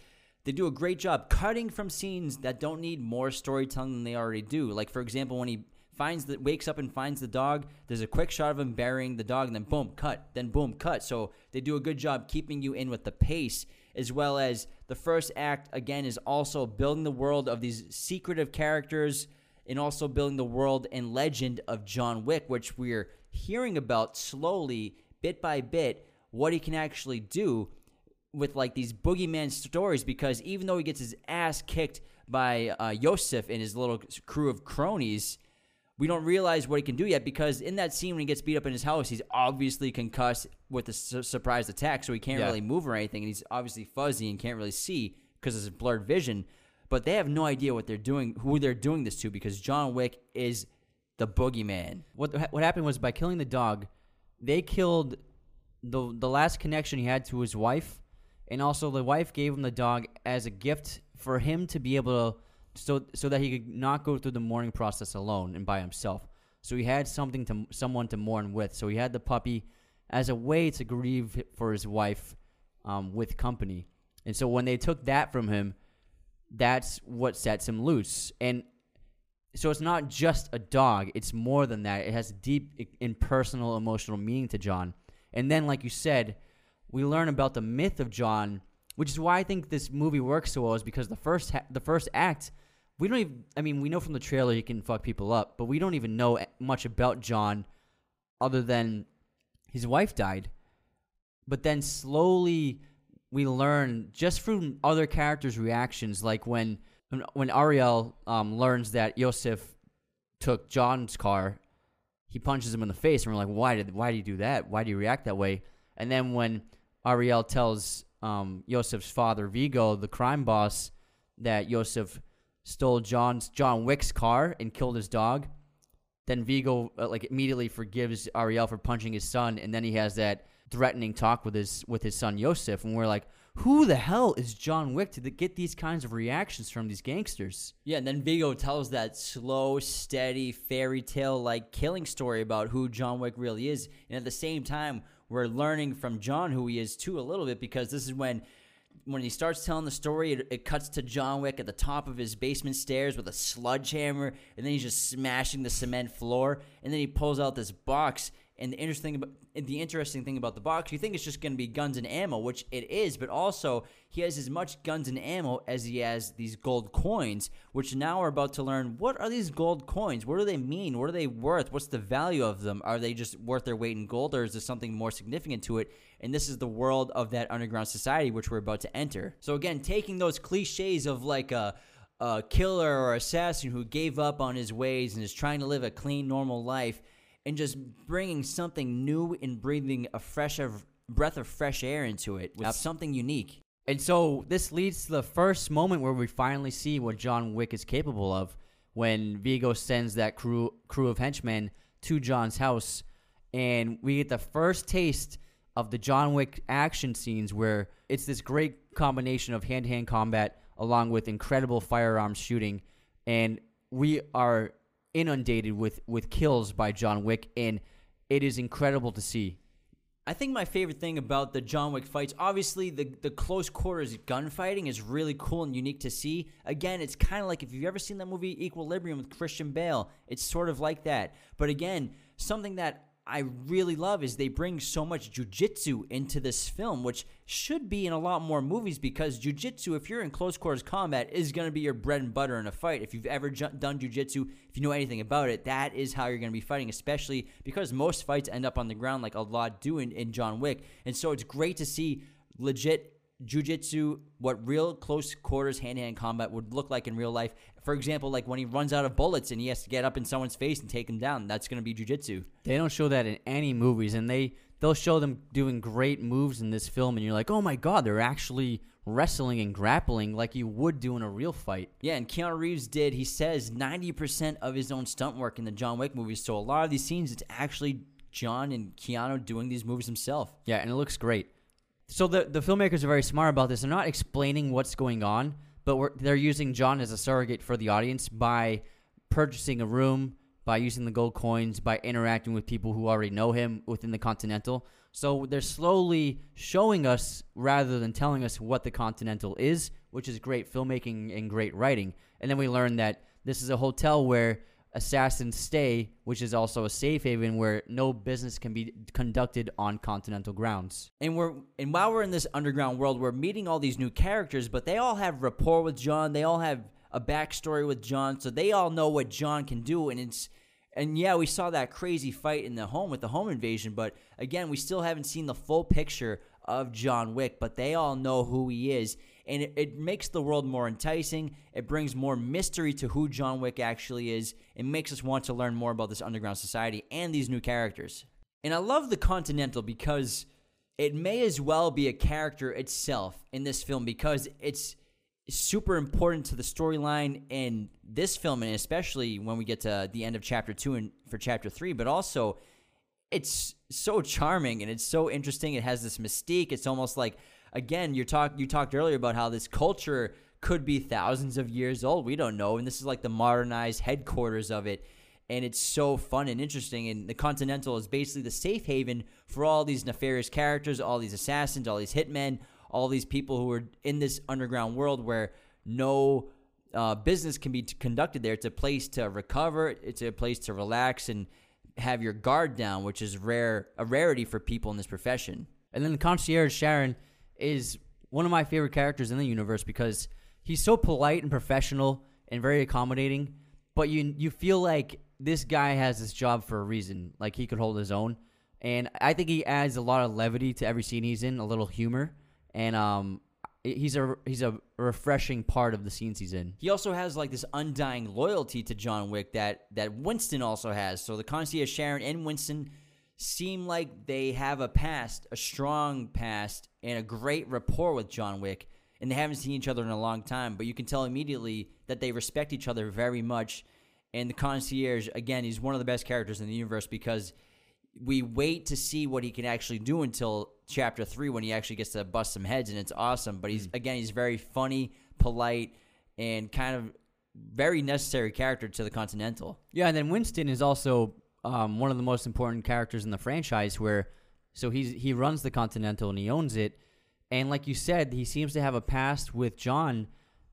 they do a great job cutting from scenes that don't need more storytelling than they already do. Like for example, when he finds the wakes up and finds the dog, there's a quick shot of him burying the dog, and then boom, cut, then boom, cut. So they do a good job keeping you in with the pace, as well as the first act again is also building the world of these secretive characters and also building the world and legend of John Wick, which we're hearing about slowly, bit by bit, what he can actually do with like these boogeyman stories because even though he gets his ass kicked by uh, Iosef and his little crew of cronies, we don't realize what he can do yet because in that scene when he gets beat up in his house, he's obviously concussed with a su- surprise attack, so he can't yeah. really move or anything, and he's obviously fuzzy and can't really see because of his blurred vision. But they have no idea what they're doing, who they're doing this to, because John Wick is the boogeyman. What what happened was by killing the dog, they killed the the last connection he had to his wife and also the wife gave him the dog as a gift for him to be able to so so that he could not go through the mourning process alone and by himself. So he had something to someone to mourn with. So he had the puppy as a way to grieve for his wife um, with company. And so when they took that from him, that's what sets him loose. And so it's not just a dog; it's more than that. It has deep, impersonal, emotional meaning to John. And then, like you said, we learn about the myth of John, which is why I think this movie works so well. Is because the first ha- the first act, we don't even. I mean, we know from the trailer he can fuck people up, but we don't even know much about John, other than his wife died. But then slowly we learn just from other characters' reactions, like when when Ariel um, learns that Iosef took John's car, he punches him in the face, and we're like, why did why do you do that? Why do you react that way? And then when Ariel tells um, Iosef's father, Viggo, the crime boss, that Iosef stole John's John Wick's car and killed his dog. Then Viggo uh, like immediately forgives Ariel for punching his son, and then he has that threatening talk with his with his son Iosef, and we're like, who the hell is John Wick to get these kinds of reactions from these gangsters? Yeah, and then Viggo tells that slow, steady, fairy tale like killing story about who John Wick really is, and at the same time, we're learning from John who he is too a little bit because this is when when he starts telling the story, it, it, cuts to John Wick at the top of his basement stairs with a sludge hammer, and then he's just smashing the cement floor, and then he pulls out this box, and the interesting the interesting thing about the box, you think it's just going to be guns and ammo, which it is, but also he has as much guns and ammo as he has these gold coins, which now we're about to learn what are these gold coins? What do they mean? What are they worth? What's the value of them? Are they just worth their weight in gold, or is there something more significant to it? And this is the world of that underground society which we're about to enter. So again, taking those cliches of like a a killer or assassin who gave up on his ways and is trying to live a clean, normal life and just bringing something new and breathing a fresh of, breath of fresh air into it with yep. something unique. And so this leads to the first moment where we finally see what John Wick is capable of when Viggo sends that crew crew of henchmen to John's house and we get the first taste of the John Wick action scenes where it's this great combination of hand-to-hand combat, along with incredible firearms shooting, and we are inundated with with kills by John Wick, and it is incredible to see. I think my favorite thing about the John Wick fights, obviously the the close quarters gunfighting is really cool and unique to see. Again, it's kind of like if you've ever seen that movie Equilibrium with Christian Bale, it's sort of like that. But again, something that I really love is they bring so much jujitsu into this film, which should be in a lot more movies because jujitsu, if you're in close quarters combat, is going to be your bread and butter in a fight. If you've ever ju- done jujitsu, if you know anything about it, that is how you're going to be fighting, especially because most fights end up on the ground like a lot do in, in John Wick. And so it's great to see legit jujitsu, what real close quarters hand to hand combat would look like in real life. For example, like when he runs out of bullets and he has to get up in someone's face and take him down, that's going to be jujitsu. They don't show that in any movies, and they they'll show them doing great moves in this film, and you're like, oh my god, they're actually wrestling and grappling like you would do in a real fight. Yeah, and Keanu Reeves did, he says, 90% of his own stunt work in the John Wick movies. So a lot of these scenes, it's actually John and Keanu doing these movies himself. Yeah, and it looks great. So the the filmmakers are very smart about this. They're not explaining what's going on, but they're using John as a surrogate for the audience by purchasing a room, by using the gold coins, by interacting with people who already know him within the Continental. So they're slowly showing us rather than telling us what the Continental is, which is great filmmaking and great writing. And then we learn that this is a hotel where assassins stay, which is also a safe haven where no business can be conducted on continental grounds. And we're and while we're in this underground world, we're meeting all these new characters, but they all have rapport with John. They all have a backstory with John, so they all know what John can do. And it's and yeah, we saw that crazy fight in the home with the home invasion, but again, we still haven't seen the full picture of John Wick, but they all know who he is. And it, it, makes the world more enticing. It brings more mystery to who John Wick actually is. It makes us want to learn more about this underground society and these new characters. And I love the Continental because it may as well be a character itself in this film because it's super important to the storyline in this film, and especially when we get to the end of chapter two and for chapter three, but also it's so charming and it's so interesting. It has this mystique. It's almost like again, you talked you talked earlier about how this culture could be thousands of years old. We don't know, and this is like the modernized headquarters of it. And it's so fun and interesting. And the Continental is basically the safe haven for all these nefarious characters, all these assassins, all these hitmen, all these people who are in this underground world where no uh, business can be t- conducted there. It's a place to recover. It's a place to relax and have your guard down, which is rare a rarity for people in this profession. And then the concierge Charon is one of my favorite characters in the universe because he's so polite and professional and very accommodating. But you you feel like this guy has this job for a reason. Like he could hold his own, and I think he adds a lot of levity to every scene he's in, a little humor, and um, he's a he's a refreshing part of the scenes he's in. He also has like this undying loyalty to John Wick that that Winston also has. So the concierge Charon and Winston seem like they have a past, a strong past, and a great rapport with John Wick, and they haven't seen each other in a long time. But you can tell immediately that they respect each other very much. And the concierge, again, he's one of the best characters in the universe because we wait to see what he can actually do until chapter three when he actually gets to bust some heads, and it's awesome. But he's mm. again, he's very funny, polite, and kind of very necessary character to the Continental. Yeah, and then Winston is also um, one of the most important characters in the franchise. Where so he's he runs the Continental and he owns it, and like you said, he seems to have a past with John,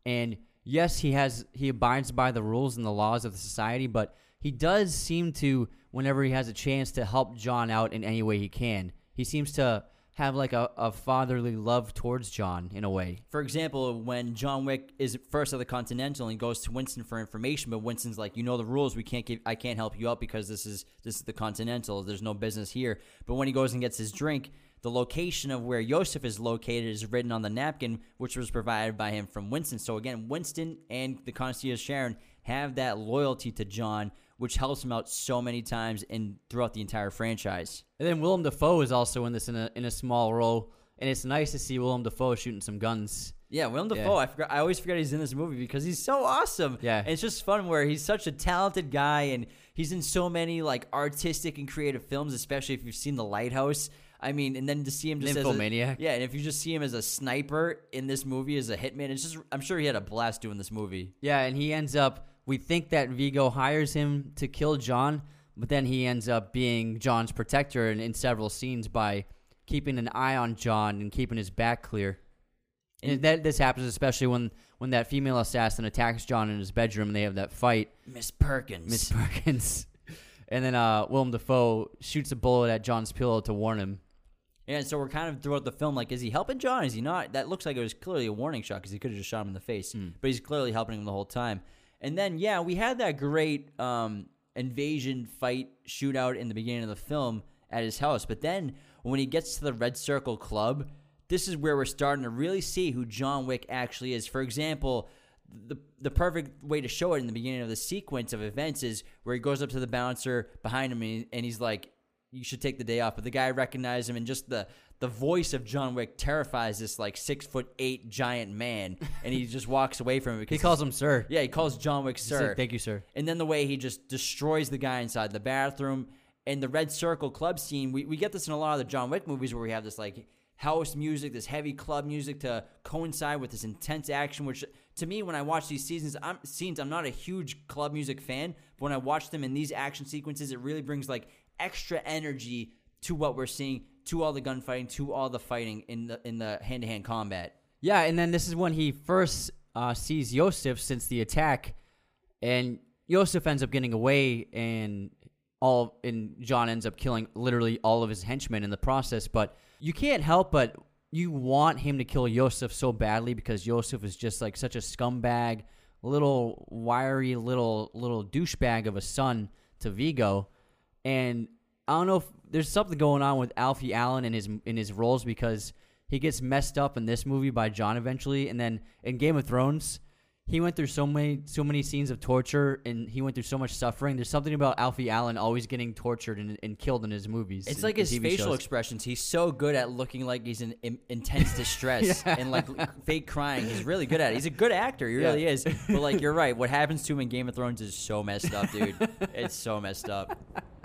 and yes, he has he abides by the rules and the laws of the society, but he does seem to whenever he has a chance to help John out in any way he can. He seems to have like a, a fatherly love towards John in a way. For example, when John Wick is first at the Continental and goes to Winston for information, but Winston's like, you know the rules, we can't give I can't help you out because this is this is the Continental. There's no business here. But when he goes and gets his drink, the location of where Iosef is located is written on the napkin, which was provided by him from Winston. So again, Winston and the concierge Charon have that loyalty to John which helps him out so many times and throughout the entire franchise. And then Willem Dafoe is also in this in a in a small role, and it's nice to see Willem Dafoe shooting some guns. Yeah, Willem Dafoe. Yeah. I forgot. I always forget he's in this movie because he's so awesome. Yeah, and it's just fun where he's such a talented guy, and he's in so many like artistic and creative films. Especially if you've seen The Lighthouse. I mean, and then to see him just as a, yeah, and if you just see him as a sniper in this movie as a hitman, it's just I'm sure he had a blast doing this movie. Yeah, and he ends up. We think that Viggo hires him to kill John, but then he ends up being John's protector in, in several scenes by keeping an eye on John and keeping his back clear. And that this happens especially when when that female assassin attacks John in his bedroom and they have that fight. Miss Perkins. Miss Perkins, and then uh, Willem Dafoe shoots a bullet at John's pillow to warn him. Yeah, and so we're kind of throughout the film like, is he helping John? Is he not? That looks like it was clearly a warning shot because he could have just shot him in the face, but he's clearly helping him the whole time. And then yeah, we had that great um, invasion fight shootout in the beginning of the film at his house, but then when he gets to the Red Circle Club, this is where we're starting to really see who John Wick actually is. For example. The, the perfect way to show it in the beginning of the sequence of events is where he goes up to the bouncer behind him and, and he's like, you should take the day off. But the guy recognized him, and just the the voice of John Wick terrifies this like six foot eight giant man, and he just walks away from him because He calls him sir. yeah, he calls John Wick sir. said, Thank you, sir. And then the way he just destroys the guy inside the bathroom and the Red Circle club scene. We, we get this in a lot of the John Wick movies where we have this like house music, this heavy club music to coincide with this intense action. Which to me, when I watch these seasons, I'm scenes, I'm not a huge club music fan, but when I watch them in these action sequences, it really brings like extra energy to what we're seeing, to all the gunfighting, to all the fighting in the in the hand to hand combat. Yeah, and then this is when he first uh, sees Iosef since the attack, and Iosef ends up getting away, and all and John ends up killing literally all of his henchmen in the process. But you can't help but you want him to kill Iosef so badly because Iosef is just like such a scumbag, little wiry little little douchebag of a son to Viggo, and I don't know if there's something going on with Alfie Allen in his in his roles because he gets messed up in this movie by John eventually, and then in Game of Thrones, he went through so many so many scenes of torture and he went through so much suffering. There's something about Alfie Allen always getting tortured and, and killed in his movies. It's and- like his TV facial shows. expressions. He's so good at looking like he's in, in intense distress and like fake crying. He's really good at it. He's a good actor. He Yeah. really is. But like you're right. What happens to him in Game of Thrones is so messed up, dude. it's so messed up.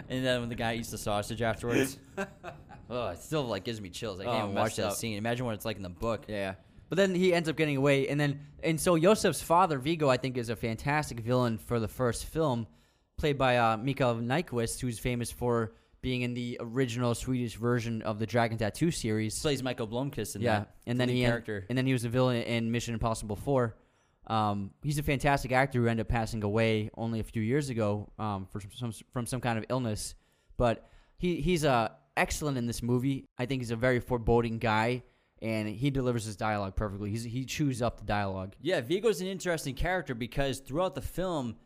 And then when the guy eats the sausage afterwards, oh, it still like gives me chills. I can't Oh, even watch messed that up. scene. Imagine what it's like in the book. Yeah. But then he ends up getting away, and then and so Iosef's father Viggo, I think, is a fantastic villain for the first film, played by uh, Mikael Nyqvist, who's famous for being in the original Swedish version of the Dragon Tattoo series. Plays Michael Blomkvist in yeah, that. and then lead he en- character. and then he was a villain in Mission Impossible Four. Um, he's a fantastic actor who ended up passing away only a few years ago um, for some from some kind of illness. But he he's uh, excellent in this movie. I think he's a very foreboding guy, and he delivers his dialogue perfectly. He's, he chews up the dialogue. Yeah, Viggo's an interesting character because throughout the film,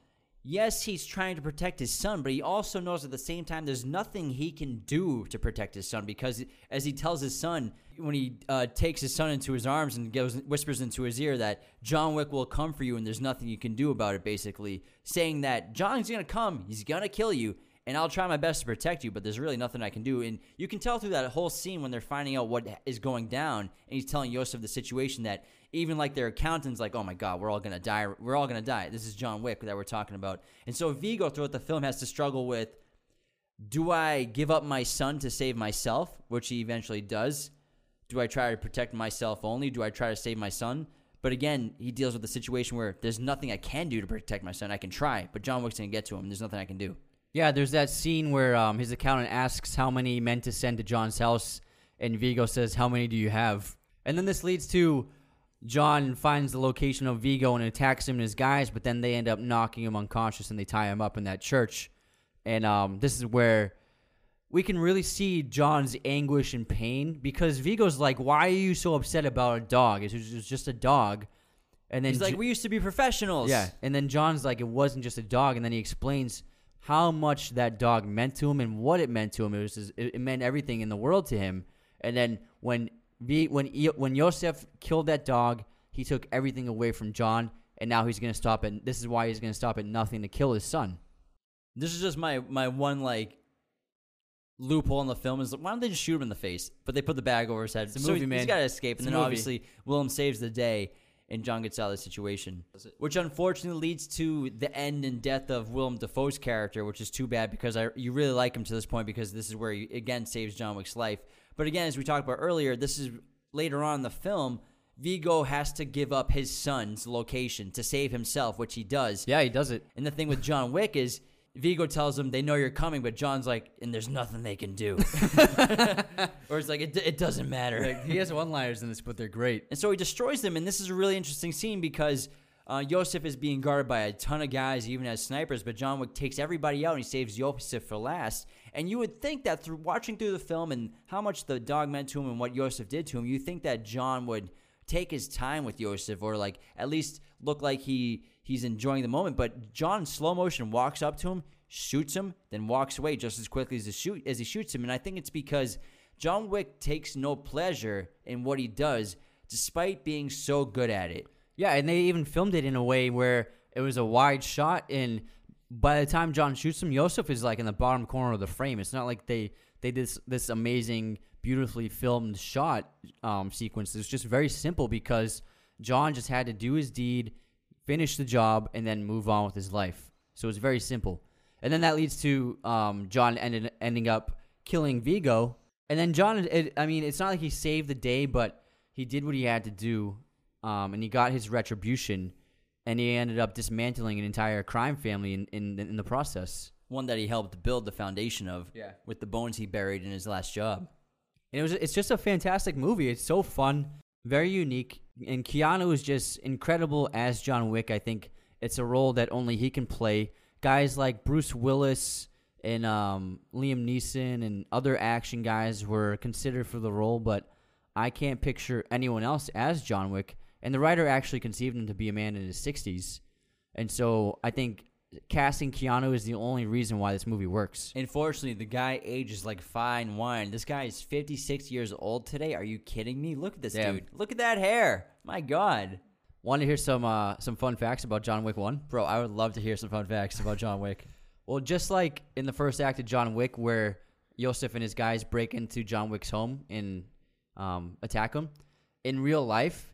yes, he's trying to protect his son, but he also knows at the same time there's nothing he can do to protect his son because, as he tells his son when he uh, takes his son into his arms and goes whispers into his ear that John Wick will come for you and there's nothing you can do about it, basically saying that John's gonna come, he's gonna kill you. And I'll try my best to protect you, but there's really nothing I can do. And you can tell through that whole scene when they're finding out what is going down, and he's telling Iosef the situation that even like their accountant's like, oh my god, we're all gonna die. We're all gonna die. This is John Wick that we're talking about. And so Viggo throughout the film has to struggle with, do I give up my son to save myself, which he eventually does? Do I try to protect myself only? Do I try to save my son? But again, he deals with the situation where there's nothing I can do to protect my son. I can try, but John Wick's gonna get to him. There's nothing I can do. Yeah, there's that scene where um, his accountant asks how many men to send to John's house, and Viggo says, "How many do you have?" And then this leads to John finds the location of Viggo and attacks him and his guys, but then they end up knocking him unconscious and they tie him up in that church. And um, this is where we can really see John's anguish and pain because Viggo's like, "Why are you so upset about a dog? It was just a dog." And then He's like, Jo- we used to be professionals. yeah, and then John's like, it wasn't just a dog, and then he explains how much that dog meant to him and what it meant to him. It was his, it it meant everything in the world to him. And then when when when Iosef killed that dog, he took everything away from John, and now he's gonna stop at. This is why he's gonna stop at nothing to kill his son. This is just my my one like loophole in the film is why don't they just shoot him in the face? But they put the bag over his head. It's a so movie, he, man. He's got to escape, and a then obviously Willem saves the day. And John gets out of the situation. Which unfortunately leads to the end and death of Willem Dafoe's character, which is too bad because I you really like him to this point because this is where he again saves John Wick's life. But again, as we talked about earlier, this is later on in the film. Viggo has to give up his son's location to save himself, which he does. Yeah, he does it. And the thing with John Wick is Viggo tells him they know you're coming, but John's like, and there's nothing they can do. or it's like, it, it doesn't matter. Like, he has one-liners in this, but they're great. And so he destroys them. And this is a really interesting scene because uh, Iosef is being guarded by a ton of guys, even has snipers, but John Wick takes everybody out and he saves Iosef for last. And you would think that through watching through the film and how much the dog meant to him and what Iosef did to him, you think that John would take his time with Iosef or like at least look like he he's enjoying the moment. But John slow motion walks up to him, shoots him, then walks away just as quickly as he, shoot, as he shoots him. And I think it's because John Wick takes no pleasure in what he does, despite being so good at it. Yeah, and they even filmed it in a way where it was a wide shot, and by the time John shoots him, Iosef is like in the bottom corner of the frame. It's not like they they did this, this amazing, beautifully filmed shot um, sequence. It's just very simple because John just had to do his deed, finish the job, and then move on with his life. So it's very simple. And then that leads to um, John ended, ending up killing Viggo. And then John, it, I mean, it's not like he saved the day, but he did what he had to do, um, and he got his retribution, and he ended up dismantling an entire crime family in, in, in the process. One that he helped build the foundation of Yeah. with the bones he buried in his last job. And it was it's just a fantastic movie. It's so fun, very unique, and Keanu is just incredible as John Wick. I think it's a role that only he can play. Guys like Bruce Willis and um, Liam Neeson and other action guys were considered for the role, but I can't picture anyone else as John Wick. And the writer actually conceived him to be a man in his 60s. And so I think casting Keanu is the only reason why this movie works. Unfortunately, the guy ages like fine wine. This guy is 56 years old today. Are you kidding me? Look at this Damn. dude. Look at that hair. My God. Want to hear some uh, some fun facts about John Wick 1? Bro, I would love to hear some fun facts about John Wick. Well, just like in the first act of John Wick, where Iosef and his guys break into John Wick's home and um, attack him, in real life,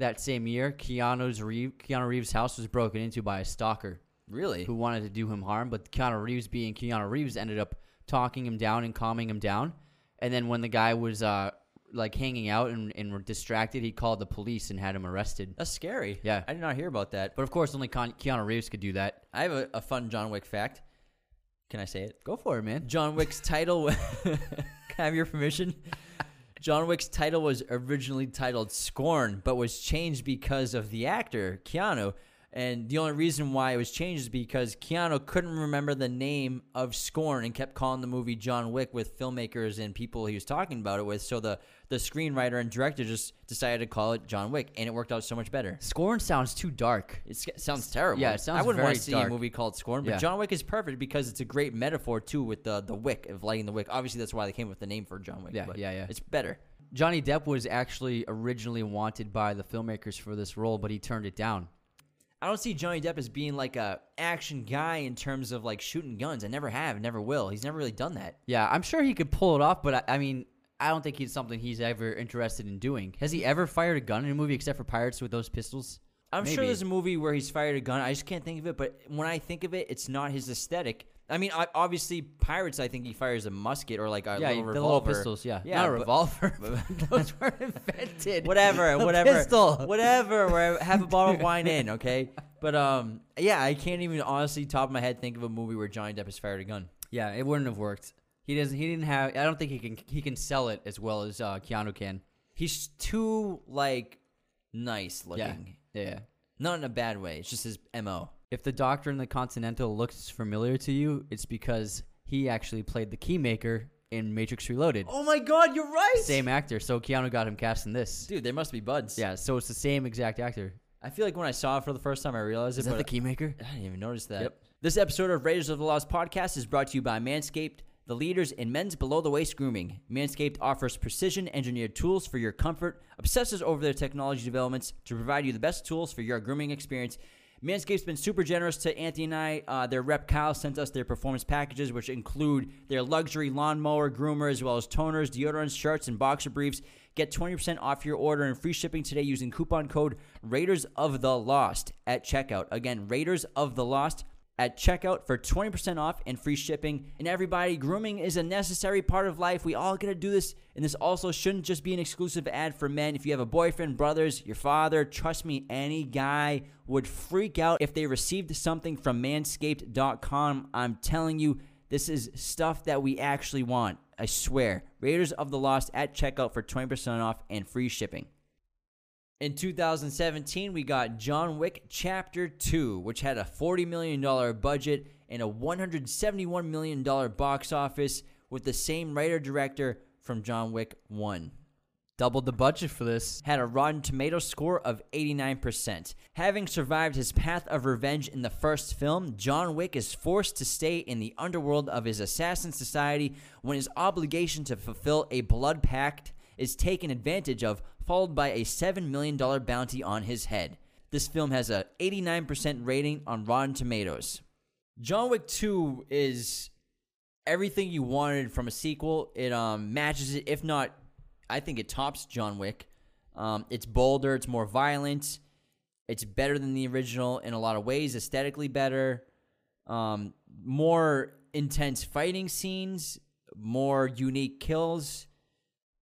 that same year, Keanu's Reeve, Keanu Reeves' house was broken into by a stalker Really? who wanted to do him harm, but Keanu Reeves, being Keanu Reeves, ended up talking him down and calming him down. And then when the guy was uh, like hanging out and, and were distracted, he called the police and had him arrested. That's scary. Yeah. I did not hear about that. But of course, only Con- Keanu Reeves could do that. I have a, a fun John Wick fact. Can I say it? Go for it, man. John Wick's title. Can I have your permission? John Wick's title was originally titled Scorn, but was changed because of the actor Keanu. And the only reason why it was changed is because Keanu couldn't remember the name of Scorn and kept calling the movie John Wick with filmmakers and people he was talking about it with. So the, the screenwriter and director just decided to call it John Wick, and it worked out so much better. Scorn sounds too dark. It sounds terrible. Yeah, it sounds I wouldn't want to see dark. a movie called Scorn, but Yeah. John Wick is perfect because it's a great metaphor too with the the wick of lighting the wick. Obviously, that's why they came up with the name for John Wick. Yeah, but yeah, yeah. It's better. Johnny Depp was actually originally wanted by the filmmakers for this role, but he turned it down. I don't see Johnny Depp as being like a action guy in terms of like shooting guns. I never have, never will. He's never really done that. Yeah, I'm sure he could pull it off, but I, I mean, I don't think it's something he's ever interested in doing. Has he ever fired a gun in a movie except for Pirates with those pistols? I'm sure there's a movie where he's fired a gun. I just can't think of it. But when I think of it, it's not his aesthetic. I mean, I, obviously, pirates. I think he fires a musket or like a yeah, little the revolver. little pistols. Yeah, Yeah, not a but- revolver. those were invented. whatever, A whatever, pistol. whatever. Where have a bottle of wine in, okay. But um, yeah, I can't even honestly top of my head think of a movie where Johnny Depp has fired a gun. Yeah, it wouldn't have worked. He doesn't. He didn't have. I don't think he can. He can sell it as well as uh, Keanu can. He's too like nice looking, Yeah, yeah. not in a bad way. It's just his mo. If the Doctor in the Continental looks familiar to you, it's because he actually played the Keymaker in Matrix Reloaded. Oh my God, you're right. Same actor, so Keanu got him cast in this. dude. There must be buds. Yeah, so it's the same exact actor. I feel like when I saw it for the first time, I realized Is it. that the Keymaker? I didn't even notice that. Yep. This episode of Raiders of the Lost podcast is brought to you by Manscaped, the leaders in men's below the waist grooming. Manscaped offers precision engineered tools for your comfort, obsesses over their technology developments to provide you the best tools for your grooming experience. Manscaped's been super generous to Anthony and I. Uh, their rep Kyle sent us their performance packages, which include their luxury lawnmower groomer, as well as toners, deodorants, shirts, and boxer briefs. Get 20% off your order and free shipping today using coupon code Raiders of the Lost at checkout. Again, Raiders of the Lost at checkout for 20% off and free shipping. And everybody, grooming is a necessary part of life. We all gotta do this. And this also shouldn't just be an exclusive ad for men. If you have a boyfriend, brothers, your father, trust me, any guy would freak out if they received something from manscaped.com. I'm telling you, this is stuff that we actually want. I swear. Raiders of the Lost at checkout for 20% off and free shipping. In 2017, we got John Wick Chapter 2, which had a $40 million budget and a $171 million box office with the same writer director from John Wick 1. Doubled the budget for this. Had a Rotten Tomato score of 89%. Having survived his path of revenge in the first film, John Wick is forced to stay in the underworld of his assassin society when his obligation to fulfill a blood pact is taken advantage of, followed by a $7 million bounty on his head. This film has a 89% rating on Rotten Tomatoes. John Wick 2 is everything you wanted from a sequel. It um, matches it, if not, I think it tops John Wick. Um, it's bolder, it's more violent, it's better than the original in a lot of ways, aesthetically better, um, more intense fighting scenes, more unique kills.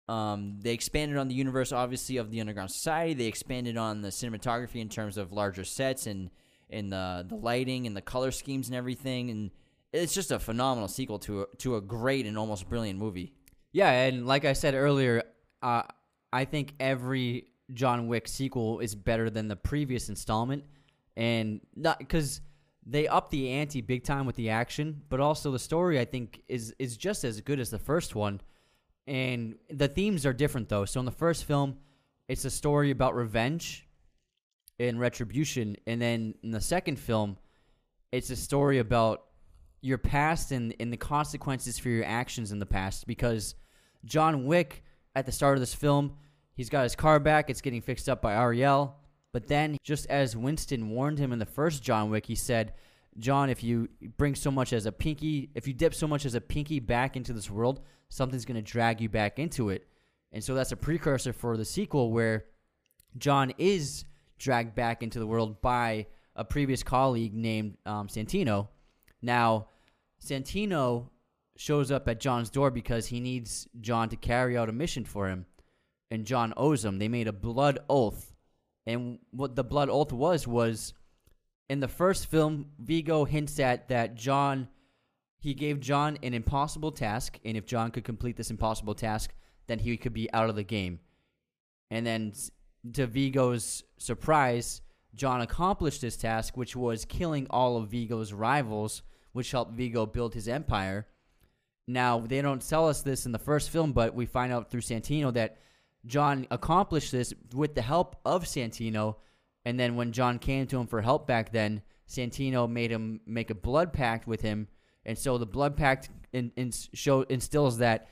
Um, they expanded on the universe, obviously, of the Underground Society. They expanded on the cinematography in terms of larger sets and and the the lighting and the color schemes and everything. And it's just a phenomenal sequel to a, to a great and almost brilliant movie. Yeah, and like I said earlier, uh, I think every John Wick sequel is better than the previous installment, and not because they up the ante big time with the action, but also the story I think is is just as good as the first one. And the themes are different though. So in the first film, it's a story about revenge and retribution, and then in the second film, it's a story about your past and, and the consequences for your actions in the past. Because John Wick, at the start of this film, he's got his car back, it's getting fixed up by Ariel. But then, just as Winston warned him in the first John Wick, he said, John, if you bring so much as a pinky, if you dip so much as a pinky back into this world, something's going to drag you back into it. And so that's a precursor for the sequel where John is dragged back into the world by a previous colleague named um, Santino. Now, Santino shows up at John's door because he needs John to carry out a mission for him. And John owes him. They made a blood oath. And what the blood oath was, was in the first film, Viggo hints at that John, he gave John an impossible task. And if John could complete this impossible task, then he could be out of the game. And then to Viggo's surprise, John accomplished this task, which was killing all of Viggo's rivals, which helped Viggo build his empire. Now, they don't tell us this in the first film, but we find out through Santino that John accomplished this with the help of Santino. And then when John came to him for help back then, Santino made him make a blood pact with him. And so the blood pact in, in show instills that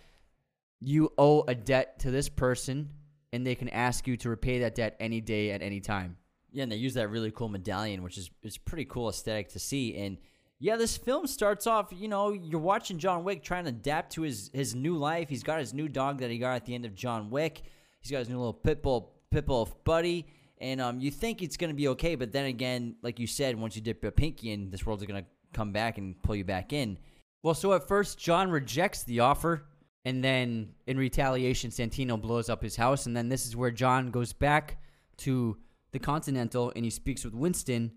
you owe a debt to this person, and they can ask you to repay that debt any day at any time. Yeah, and they use that really cool medallion, which is is pretty cool aesthetic to see. And yeah, this film starts off, you know, you're watching John Wick trying to adapt to his his new life. He's got his new dog that he got at the end of John Wick. He's got his new little pit bull pit bull buddy, and um, you think it's gonna be okay, but then again, like you said, once you dip a pinky in, this world's gonna come back and pull you back in. Well, so at first, John rejects the offer, and then in retaliation, Santino blows up his house, and then this is where John goes back to the Continental and he speaks with Winston,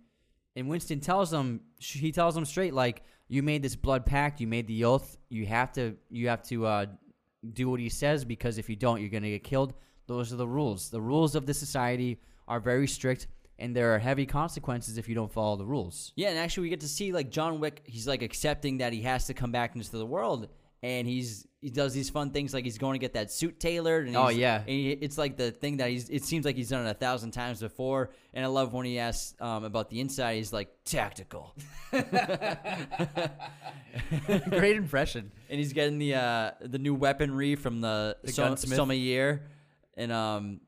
and Winston tells him he tells him straight like you made this blood pact, you made the oath, you have to you have to uh, do what he says because if you don't, you're gonna get killed. Those are the rules. The rules of the society are very strict, and there are heavy consequences if you don't follow the rules. Yeah, and actually, we get to see like John Wick. He's like accepting that he has to come back into the world, and he's he does these fun things like he's going to get that suit tailored. And Oh, yeah. and he, it's like the thing that he's. It seems like he's done it a thousand times before. And I love when he asks um, about the inside. He's like tactical, Great impression. and he's getting the uh, the new weaponry from the, The so- gunsmith. sommelier, and um,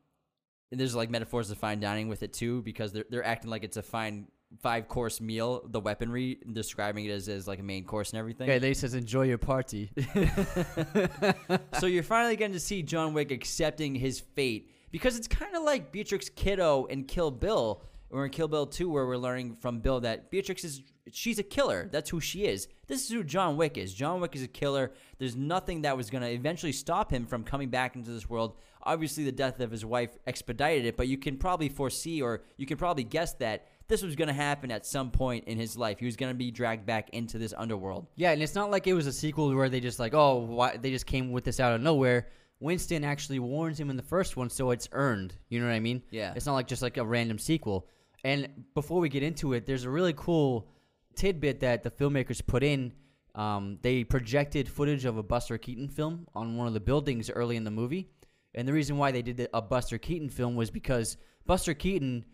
and there's like metaphors of fine dining with it too because they're they're acting like it's a fine five course meal, the weaponry, describing it as, as like a main course and everything. Yeah, they says enjoy your party. so you're finally getting to see John Wick accepting his fate because it's kind of like Beatrix Kiddo in Kill Bill, or in Kill Bill 2, where we're learning from Bill that Beatrix is she's a killer. That's who she is. This is who John Wick is. John Wick is a killer. There's nothing that was going to eventually stop him from coming back into this world. Obviously, the death of his wife expedited it, but you can probably foresee or you can probably guess that this was going to happen at some point in his life. He was going to be dragged back into this underworld. Yeah, and it's not like it was a sequel where they just like, oh, why they just came with this out of nowhere. Winston actually warns him in the first one, so it's earned. You know what I mean? Yeah. It's not like just like a random sequel. And before we get into it, there's a really cool tidbit that the filmmakers put in. Um, they projected footage of a Buster Keaton film on one of the buildings early in the movie. And the reason why they did a Buster Keaton film was because Buster Keaton,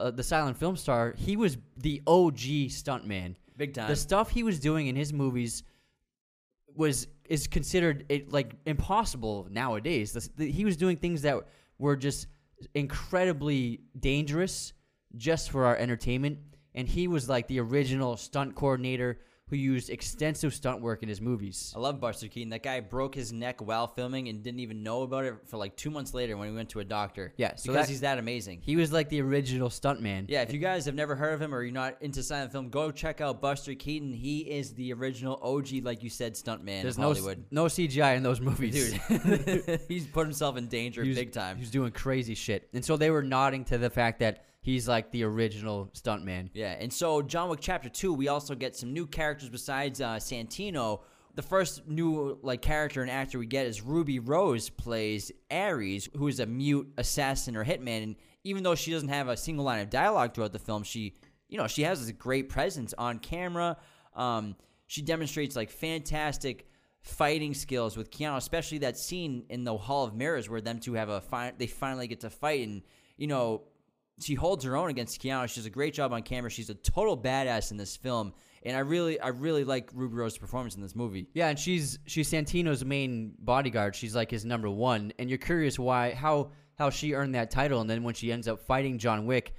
uh, the silent film star, he was the OG stuntman. Big time. The stuff he was doing in his movies was is considered it, like impossible nowadays. The, the, he was doing things that were just incredibly dangerous just for our entertainment, and he was like the original stunt coordinator who used extensive stunt work in his movies. I love Buster Keaton. That guy broke his neck while filming and didn't even know about it for like two months later when he went to a doctor. Yeah, so because that- he's that amazing. He was like the original stuntman. Yeah, if you guys have never heard of him or you're not into silent film, go check out Buster Keaton. He is the original OG, like you said, stuntman There's no Hollywood. no CGI in those movies, Dude, he's put himself in danger was- big time. He's doing crazy shit, and so they were nodding to the fact that he's like the original stuntman. Yeah, and so John Wick Chapter Two, we also get some new characters besides uh, Santino. The first new like character and actor we get is Ruby Rose plays Ares, who is a mute assassin or hitman. And even though she doesn't have a single line of dialogue throughout the film, she you know she has this great presence on camera. Um, she demonstrates like fantastic fighting skills with Keanu, especially that scene in the Hall of Mirrors where them two have a fi- they finally get to fight and you know she holds her own against Keanu. She does a great job on camera. She's a total badass in this film, and I really, I really like Ruby Rose's performance in this movie. Yeah, and she's she's Santino's main bodyguard. She's like his number one, and you're curious why how how she earned that title, and then when she ends up fighting John Wick,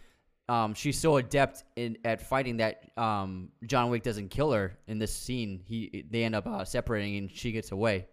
um, she's so adept in at fighting that um, John Wick doesn't kill her in this scene. He they end up uh, separating, and she gets away.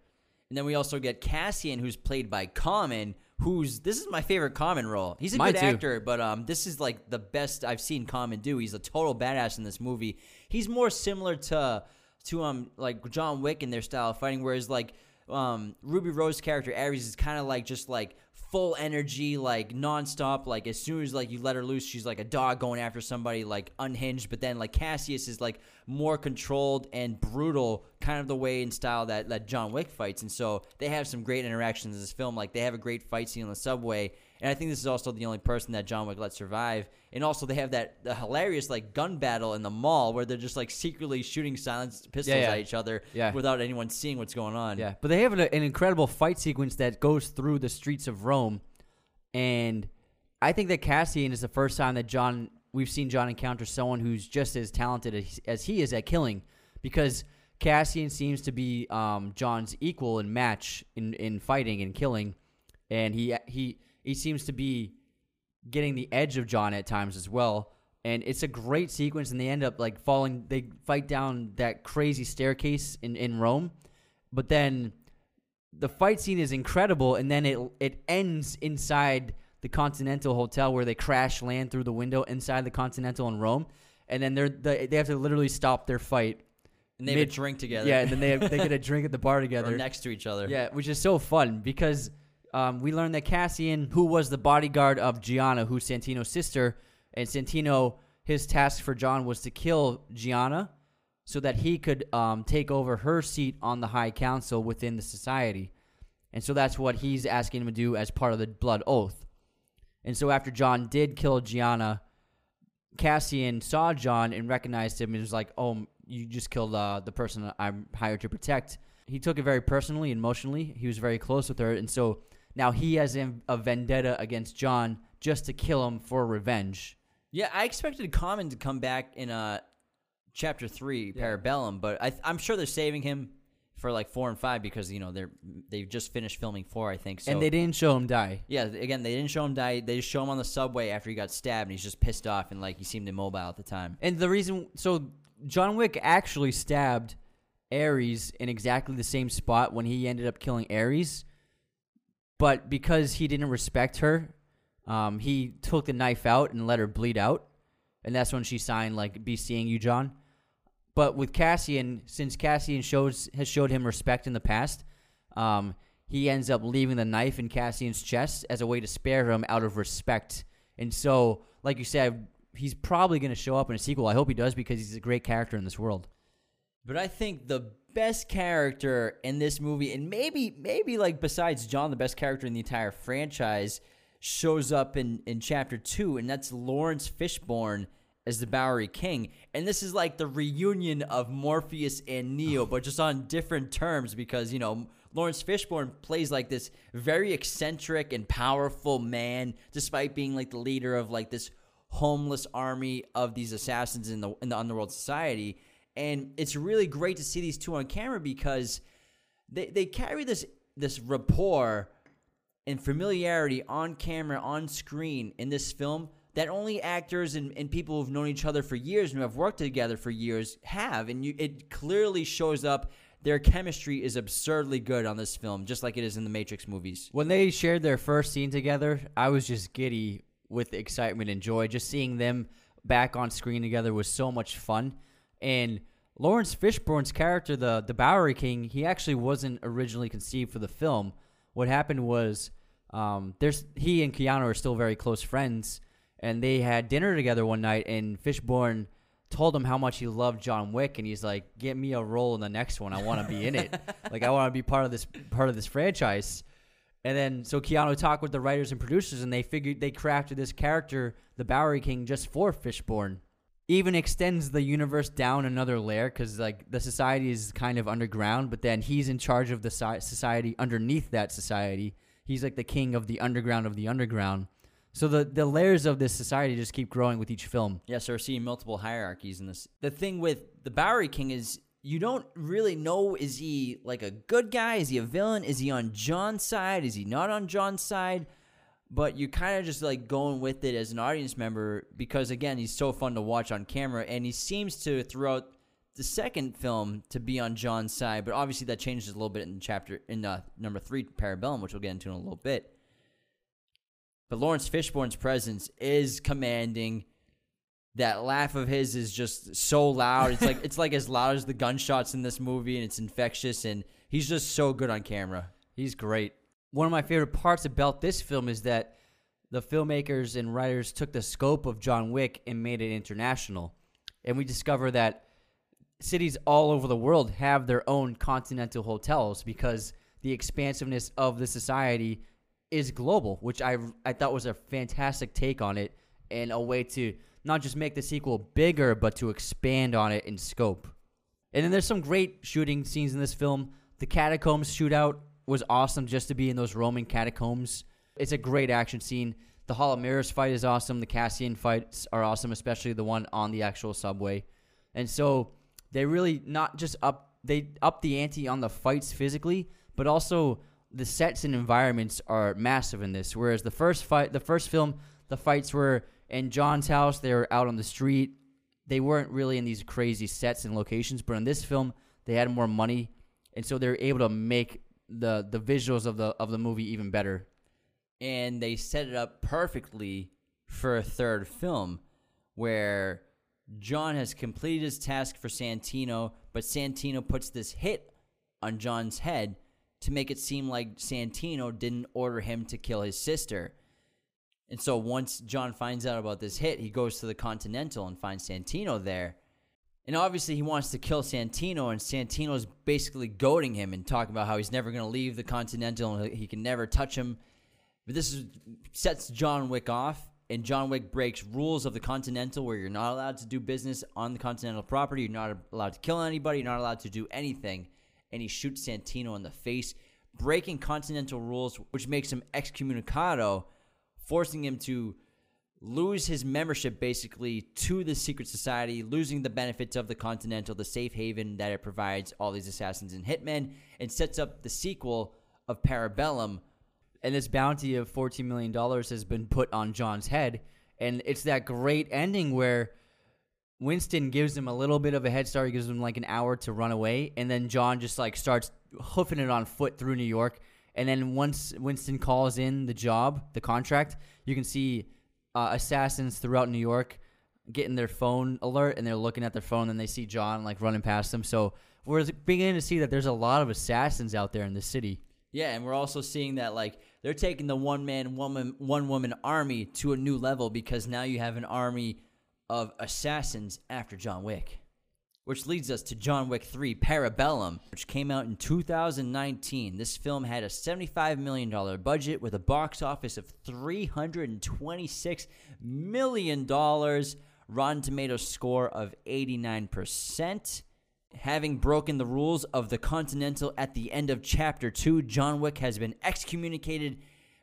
And then we also get Cassian, who's played by Common. Who's this is my favorite Common role. He's a Mine good too. actor, but um, this is like the best I've seen Common do. He's a total badass in this movie. He's more similar to to um like John Wick in their style of fighting, whereas like um Ruby Rose character Ares is kind of like just like full energy, like nonstop. Like as soon as like you let her loose, she's like a dog going after somebody, like unhinged. But then like Cassian is like more controlled and brutal, kind of the way and style that that John Wick fights. And so they have some great interactions in this film. Like they have a great fight scene on the subway. And I think this is also the only person that John Wick let survive. And also they have that the hilarious like gun battle in the mall where they're just like secretly shooting silenced pistols yeah. at each other Yeah. without anyone seeing what's going on. Yeah, but they have an, an incredible fight sequence that goes through the streets of Rome, and I think that Cassian is the first time that John we've seen John encounter someone who's just as talented as, as he is at killing, because Cassian seems to be um, John's equal in match in, in fighting and killing, and he he he seems to be getting the edge of John at times as well. And it's a great sequence, and they end up like falling. They fight down that crazy staircase in, in Rome, but then the fight scene is incredible, and then it it ends inside the Continental Hotel where they crash land through the window inside the Continental in Rome, and then they're they, they have to literally stop their fight. And they have Mid- a drink together. Yeah, and then they they get a drink at the bar or together. next to each other. Yeah, which is so fun because um, we learned that Cassian, who was the bodyguard of Gianna, who's Santino's sister, and Santino, his task for John was to kill Gianna so that he could um, take over her seat on the High Council within the society. And so that's what he's asking him to do as part of the blood oath. And so after John did kill Gianna, Cassian saw John and recognized him and was like, "Oh, you just killed uh, the person I'm hired to protect." He took it very personally and emotionally. He was very close with her, and so now he has a vendetta against John just to kill him for revenge. Yeah, I expected Common to come back in uh, chapter three, Parabellum, but I, I'm sure they're saving him for like four and five because you know they're they've just finished filming four, I think. So and they didn't show him die. yeah, again, they didn't show him die. They just show him on the subway after he got stabbed, and he's just pissed off and like he seemed immobile at the time. And the reason, so John Wick actually stabbed Ares in exactly the same spot when he ended up killing Ares, but because he didn't respect her, um, he took the knife out and let her bleed out, and that's when she signed like "Be seeing you, John." But with Cassian, since Cassian shows has showed him respect in the past, um, he ends up leaving the knife in Cassian's chest as a way to spare him out of respect. And so, like you said, he's probably going to show up in a sequel. I hope he does because he's a great character in this world. But I think the best character in this movie, and maybe maybe like besides John, the best character in the entire franchise, shows up in in chapter two, and that's Laurence Fishburne as the Bowery King. And this is like the reunion of Morpheus and Neo, oh. but just on different terms because you know. Laurence Fishburne plays like this very eccentric and powerful man, despite being like the leader of like this homeless army of these assassins in the in the underworld society. And it's really great to see these two on camera because they, they carry this this rapport and familiarity on camera, on screen in this film that only actors and, and people who've known each other for years and who have worked together for years have. And you, it clearly shows up. Their chemistry is absurdly good on this film, just like it is in the Matrix movies. When they shared their first scene together, I was just giddy with excitement and joy. Just seeing them back on screen together was so much fun. And Laurence Fishburne's character, the the Bowery King, he actually wasn't originally conceived for the film. What happened was, um, there's he and Keanu are still very close friends, and they had dinner together one night, and Fishburne told him how much he loved John Wick, and he's like, "Get me a role in the next one. I want to be in it. like I want to be part of this part of this franchise." And then so Keanu talked with the writers and producers, and they figured they crafted this character, the Bowery King, just for Fishburne. Even extends the universe down another layer because like the society is kind of underground, but then he's in charge of the society underneath that society. He's like the king of the underground of the underground. So the the layers of this society just keep growing with each film. Yes, we're seeing multiple hierarchies in this. The thing with the Bowery King is you don't really know is he like a good guy? Is he a villain? Is he on John's side? Is he not on John's side? But you're kind of just like going with it as an audience member because again, he's so fun to watch on camera and he seems to throughout the second film to be on John's side, but obviously that changes a little bit in chapter in uh, number 3 Parabellum, which we'll get into in a little bit. But Laurence Fishburne's presence is commanding. That laugh of his is just so loud. It's like it's like as loud as the gunshots in this movie, and it's infectious. And he's just so good on camera. He's great. One of my favorite parts about this film is that the filmmakers and writers took the scope of John Wick and made it international. And we discover that cities all over the world have their own continental hotels because the expansiveness of the society is global, which I I thought was a fantastic take on it and a way to not just make the sequel bigger, but to expand on it in scope. And then there's some great shooting scenes in this film. The catacombs shootout was awesome just to be in those Roman catacombs. It's a great action scene. The Hall of Mirrors fight is awesome. The Cassian fights are awesome, especially the one on the actual subway. And so they really not just up they up the ante on the fights physically, but also the sets and environments are massive in this. Whereas the first fight, the first film, the fights were in John's house. They were out on the street. They weren't really in these crazy sets and locations. But in this film, they had more money, and so they're able to make the the visuals of the of the movie even better. And they set it up perfectly for a third film, where John has completed his task for Santino, but Santino puts this hit on John's head to make it seem like Santino didn't order him to kill his sister. And so once John finds out about this hit, he goes to the Continental and finds Santino there. And obviously, he wants to kill Santino, and Santino's basically goading him and talking about how he's never going to leave the Continental and he can never touch him. But this is, sets John Wick off, and John Wick breaks rules of the Continental where you're not allowed to do business on the Continental property, you're not allowed to kill anybody, you're not allowed to do anything and he shoots Santino in the face, breaking continental rules, which makes him excommunicado, forcing him to lose his membership basically to the secret society, losing the benefits of the Continental, the safe haven that it provides all these assassins and hitmen, and sets up the sequel of Parabellum. And this bounty of $14 million has been put on John's head. And it's that great ending where Winston gives him a little bit of a head start. He gives him like an hour to run away. And then John just like starts hoofing it on foot through New York. And then once Winston calls in the job, the contract, you can see uh, assassins throughout New York getting their phone alert and they're looking at their phone and they see John like running past them. So we're beginning to see that there's a lot of assassins out there in the city. Yeah, and we're also seeing that like they're taking the one man, woman, one woman army to a new level because now you have an army of assassins after John Wick. Which leads us to John Wick 3 Parabellum, which came out in 2019. This film had a $75 million budget with a box office of $326 million, Rotten Tomatoes score of 89%. Having broken the rules of the Continental at the end of Chapter 2, John Wick has been excommunicated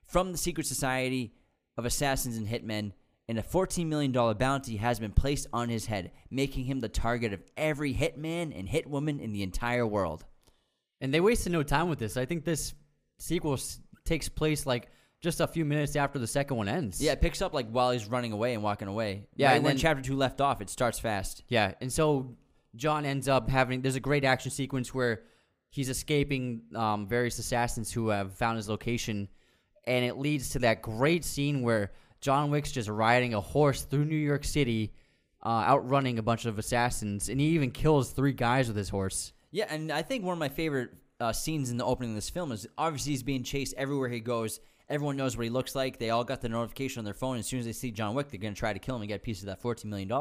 from the secret society of assassins and hitmen, and a $14 million bounty has been placed on his head, making him the target of every hitman and hitwoman in the entire world. And they wasted no time with this. I think this sequel s- takes place like just a few minutes after the second one ends. Yeah, it picks up like while he's running away and walking away. Yeah, Right and when then- chapter two left off, it starts fast. Yeah, and so John ends up having. There's a great action sequence where he's escaping um, various assassins who have found his location, and it leads to that great scene where John Wick's just riding a horse through New York City, uh, outrunning a bunch of assassins, and he even kills three guys with his horse. Yeah, and I think one of my favorite uh, scenes in the opening of this film is obviously he's being chased everywhere he goes. Everyone knows what he looks like. They all got the notification on their phone. As soon as they see John Wick, they're going to try to kill him and get a piece of that $14 million.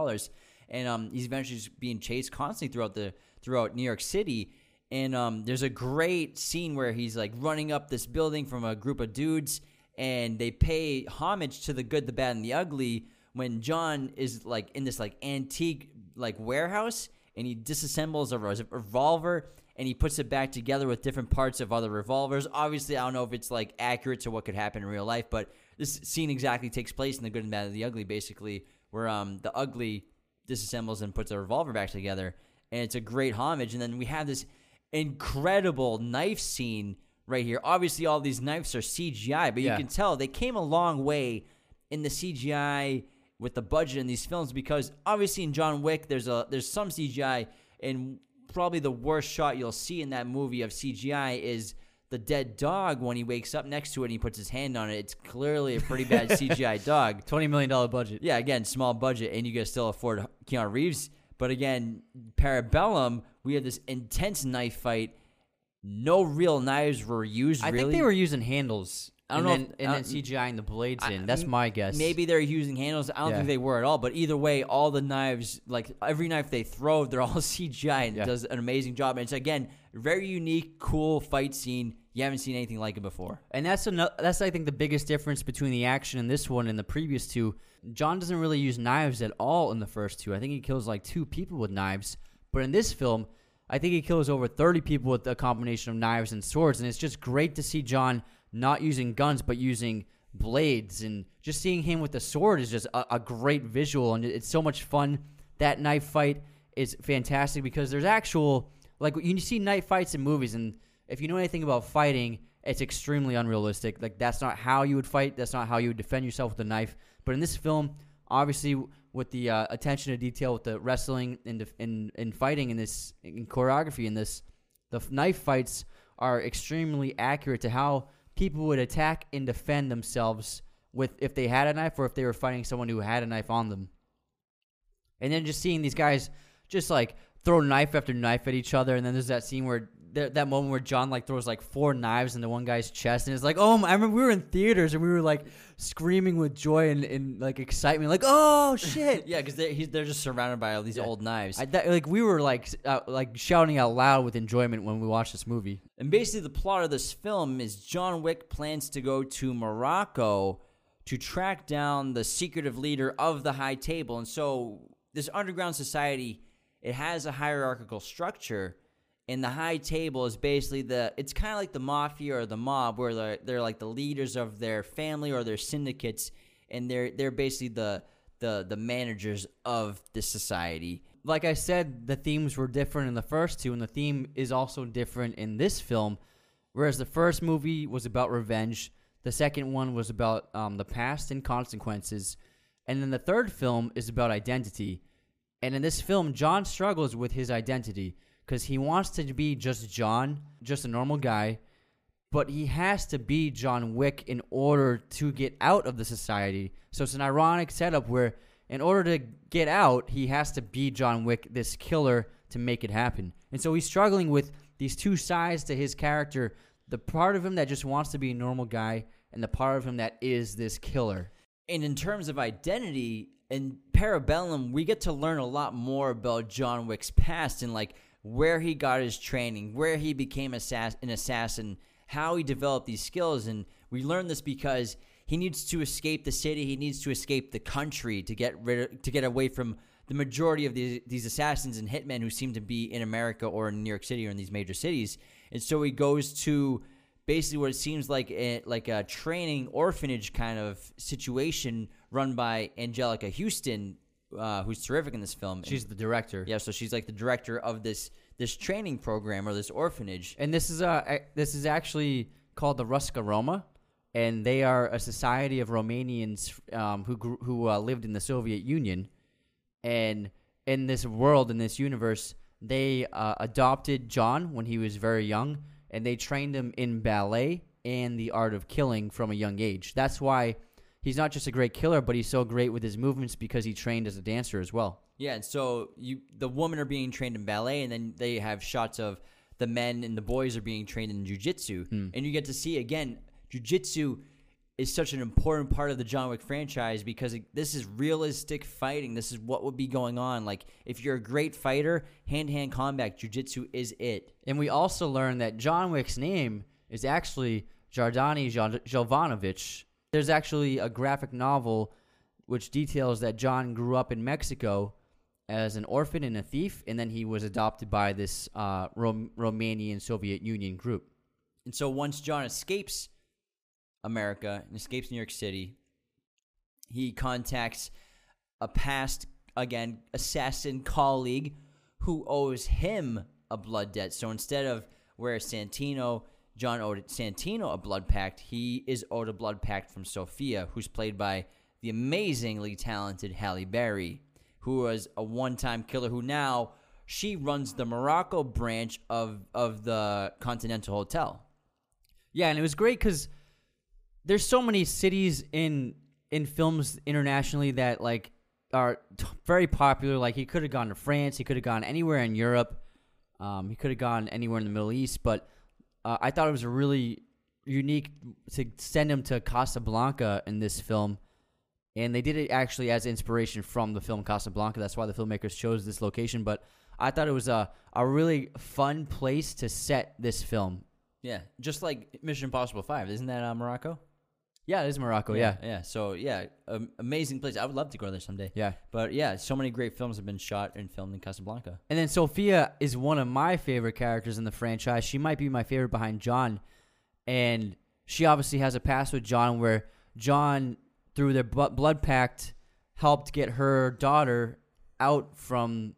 And um, he's eventually just being chased constantly throughout the throughout New York City. And um, there's a great scene where he's like running up this building from a group of dudes, and they pay homage to the good, the bad, and the ugly. When John is like in this like antique like warehouse, and he disassembles a revolver and he puts it back together with different parts of other revolvers. Obviously, I don't know if it's like accurate to what could happen in real life, but this scene exactly takes place in the good and bad and the ugly, basically, where um the ugly disassembles and puts a revolver back together, and it's a great homage. And then we have this incredible knife scene right here. Obviously, all these knives are CGI, but Yeah. you can tell they came a long way in the CGI with the budget in these films because obviously in John Wick there's a there's some CGI and probably the worst shot you'll see in that movie of CGI is the dead dog when he wakes up next to it and he puts his hand on it. It's clearly a pretty bad CGI dog. Twenty million dollar budget. Yeah, again, small budget, and you can still afford Keanu Reeves. But again, Parabellum, we have this intense knife fight. No real knives were used. I really, think they were using handles. I don't and know then, if- and uh, then CGIing the blades I- in. That's my guess. Maybe they're using handles. I don't Yeah. think they were at all. But either way, all the knives, like every knife they throw, they're all CGI and Yeah. does an amazing job. And it's again very unique, cool fight scene. You haven't seen anything like it before. And that's another, that's I think the biggest difference between the action in this one and the previous two. John doesn't really use knives at all in the first two. I think he kills like two people with knives, but in this film, I think he kills over 30 people with a combination of knives and swords and it's just great to see John not using guns but using blades and just seeing him with the sword is just a, a great visual and it's so much fun. That knife fight is fantastic because there's actual like you see knife fights in movies and if you know anything about fighting, it's extremely unrealistic. Like that's not how you would fight. That's not how you would defend yourself with a knife. But in this film, obviously with the uh, attention to detail, with the wrestling and in in fighting in this in choreography in this, the knife fights are extremely accurate to how people would attack and defend themselves with if they had a knife or if they were fighting someone who had a knife on them. And then just seeing these guys just like throw knife after knife at each other, and then there's that scene where there, that moment where John like throws like four knives into one guy's chest, and it's like, oh, I remember we were in theaters and we were like screaming with joy and, and like excitement, like, oh shit, Yeah, because they're, they're just surrounded by all these Yeah. old knives. I, that, like we were like uh, like shouting out loud with enjoyment when we watched this movie. And basically, the plot of this film is John Wick plans to go to Morocco to track down the secretive leader of the High Table. And so, this underground society it has a hierarchical structure, and the High Table is basically the it's kind of like the mafia or the mob, where they're, they're like the leaders of their family or their syndicates and they're they're basically the the the managers of this society. Like I said, the themes were different in the first two, and the theme is also different in this film. Whereas the first movie was about revenge, the second one was about um, the past and consequences, and then the third film is about identity. And in this film, John struggles with his identity because he wants to be just John, just a normal guy, but he has to be John Wick in order to get out of the society. So it's an ironic setup where, in order to get out, he has to be John Wick, this killer, to make it happen. And so he's struggling with these two sides to his character the part of him that just wants to be a normal guy, and the part of him that is this killer. And in terms of identity, in Parabellum, we get to learn a lot more about John Wick's past and like where he got his training, where he became assass- an assassin, how he developed these skills. And we learn this because he needs to escape the city, he needs to escape the country to get rid to get away from the majority of these, these assassins and hitmen who seem to be in America or in New York City or in these major cities. And so he goes to basically what it seems like a, like a training orphanage kind of situation run by Anjelica Huston, uh, who's terrific in this film. She's the director. yeah, so she's like the director of this this training program or this orphanage. And this is uh, this is actually called the Ruska Roma, and they are a society of Romanians um, who grew, who uh, lived in the Soviet Union, and in this world, in this universe, they uh, adopted John when he was very young, and they trained him in ballet and the art of killing from a young age. That's why he's not just a great killer, but he's so great with his movements because he trained as a dancer as well. Yeah, and so you the women are being trained in ballet, and then they have shots of the men and the boys are being trained in jujitsu, hmm. and you get to see again jujitsu is such an important part of the John Wick franchise because it, this is realistic fighting. This is what would be going on. Like if you're a great fighter, hand to hand combat, jujitsu is it. And we also learned that John Wick's name is actually Jardani Jovanovic. There's actually a graphic novel which details that John grew up in Mexico as an orphan and a thief, and then he was adopted by this uh, Rom- Romanian Soviet Union group. And so once John escapes America and escapes New York City, he contacts a past, again, assassin colleague who owes him a blood debt. So instead of where Santino, John owed Santino a blood pact, he is owed a blood pact from Sophia, who's played by the amazingly talented Halle Berry, who was a one-time killer who now she runs the Morocco branch of of the Continental Hotel. Yeah, and it was great because there's so many cities in in films internationally that like are t- very popular. Like he could have gone to France, he could have gone anywhere in Europe, um, he could have gone anywhere in the Middle East. But uh, I thought it was really unique to send him to Casablanca in this film, and they did it actually as inspiration from the film Casablanca. That's why the filmmakers chose this location. But I thought it was a a really fun place to set this film. Yeah, just like Mission Impossible Five, isn't that uh, Morocco? Yeah, it is Morocco. Yeah, yeah. So yeah, um, amazing place. I would love to go there someday. yeah. But yeah, so many great films have been shot and filmed in Casablanca. And then Sophia is one of my favorite characters in the franchise. She might be my favorite behind John. And she obviously has a past with John where John, through their bu- blood pact, helped get her daughter out from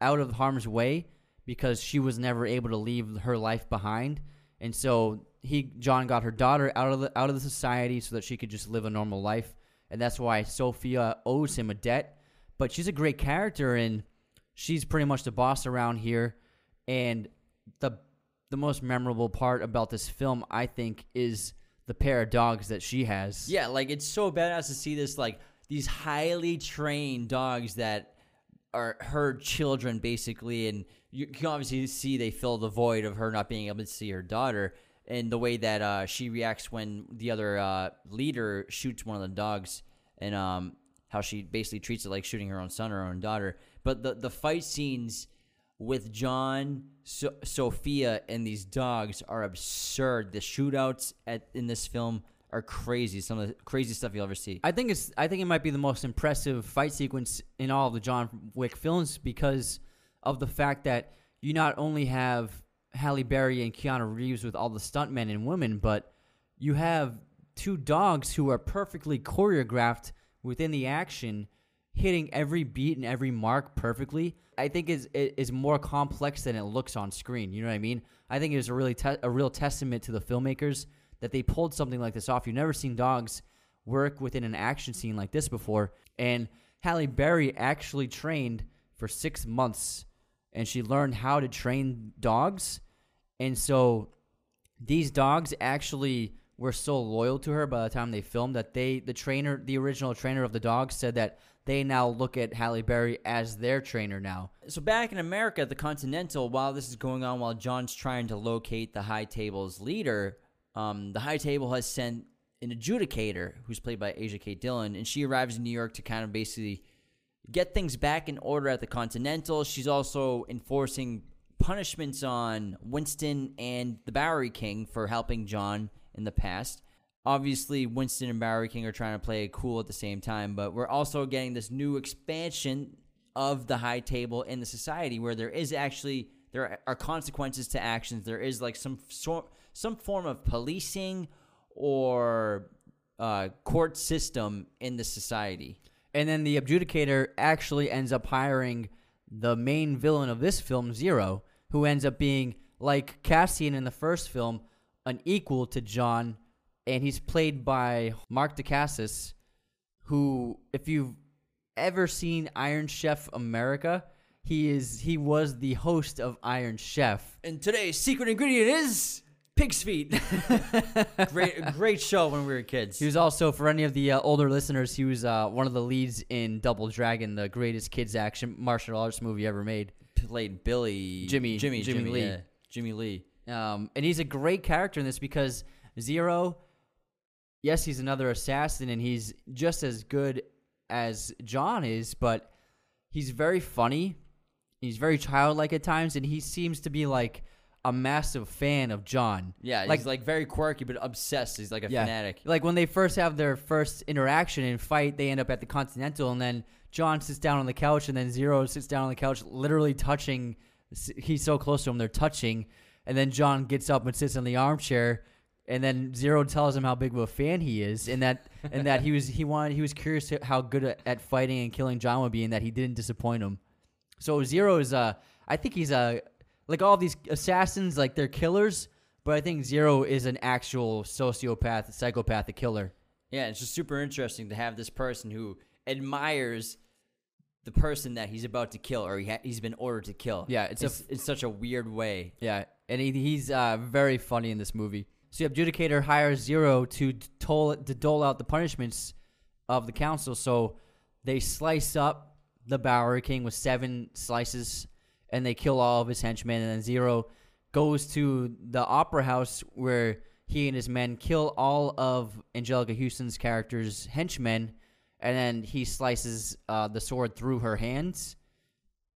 out of harm's way because she was never able to leave her life behind. And so he John got her daughter out of the out of the society so that she could just live a normal life. And that's why Sophia owes him a debt. But she's a great character and she's pretty much the boss around here. And the the most memorable part about this film, I think, is the pair of dogs that she has. Yeah, like it's so badass to see this like these highly trained dogs that are her children basically and you can obviously see they fill the void of her not being able to see her daughter and the way that uh, she reacts when the other uh, leader shoots one of the dogs and um, how she basically treats it like shooting her own son or her own daughter but the, the fight scenes with John, so- Sophia, and these dogs are absurd. The shootouts at in this film are crazy. Some of the crazy stuff you'll ever see. I think it's I think it might be the most impressive fight sequence in all of the John Wick films because of the fact that you not only have Halle Berry and Keanu Reeves with all the stuntmen and women, but you have two dogs who are perfectly choreographed within the action, hitting every beat and every mark perfectly. I think is is more complex than it looks on screen. You know what I mean? I think it was a really te- a real testament to the filmmakers that they pulled something like this off. You've never seen dogs work within an action scene like this before, and Halle Berry actually trained for six months, and she learned how to train dogs, and so these dogs actually were so loyal to her by the time they filmed that they the trainer the original trainer of the dogs said that they now look at Halle Berry as their trainer now. So back in America the Continental, while this is going on, while John's trying to locate the High Table's leader, um, the High Table has sent an adjudicator who's played by Asia K. Dillon, and she arrives in New York to kind of basically get things back in order at the Continental. She's also enforcing punishments on Winston and the Bowery King for helping John in the past. Obviously, Winston and Bowery King are trying to play cool at the same time, but we're also getting this new expansion of the high table in the society where there is actually there are consequences to actions. There is like some sort some form of policing or uh, court system in the society. And then the adjudicator actually ends up hiring the main villain of this film, Zero, who ends up being like Cassian in the first film, an equal to John, and he's played by Mark Dacascos, who, if you've ever seen Iron Chef America, he is he was the host of Iron Chef. And today's secret ingredient is pig's feet. great, great show when we were kids. He was also, for any of the uh, older listeners, he was uh, one of the leads in Double Dragon, the greatest kids action martial arts movie ever made. played Billy, Jimmy- Jimmy, Jimmy Jimmy Lee. yeah. Jimmy Lee. Um, and he's a great character in this because Zero, yes, he's another assassin, and he's just as good as John is, but he's very funny. He's very childlike at times, and he seems to be like a massive fan of John. Yeah, like he's like very quirky but obsessed. He's like a Yeah. fanatic. Like when they first have their first interaction and fight, they end up at the Continental, and then John sits down on the couch, and then Zero sits down on the couch, literally touching. He's so close to him, they're touching, and then John gets up and sits in the armchair, and then Zero tells him how big of a fan he is, and that and that he was he wanted he was curious how good at, at fighting and killing John would be, and that he didn't disappoint him. So Zero is uh I think he's a like all these assassins like they're killers, but I think Zero is an actual sociopath, psychopathic killer. Yeah, it's just super interesting to have this person who admires the person that he's about to kill or he ha- he's been ordered to kill. Yeah, it's a it's, such a weird way. Yeah, and he, he's uh, very funny in this movie. So the adjudicator hires Zero to toll to dole out the punishments of the council. So they slice up the Bowery King with seven slices, and they kill all of his henchmen. And then Zero goes to the opera house where he and his men kill all of Anjelica Huston's character's henchmen, and then he slices uh, the sword through her hands.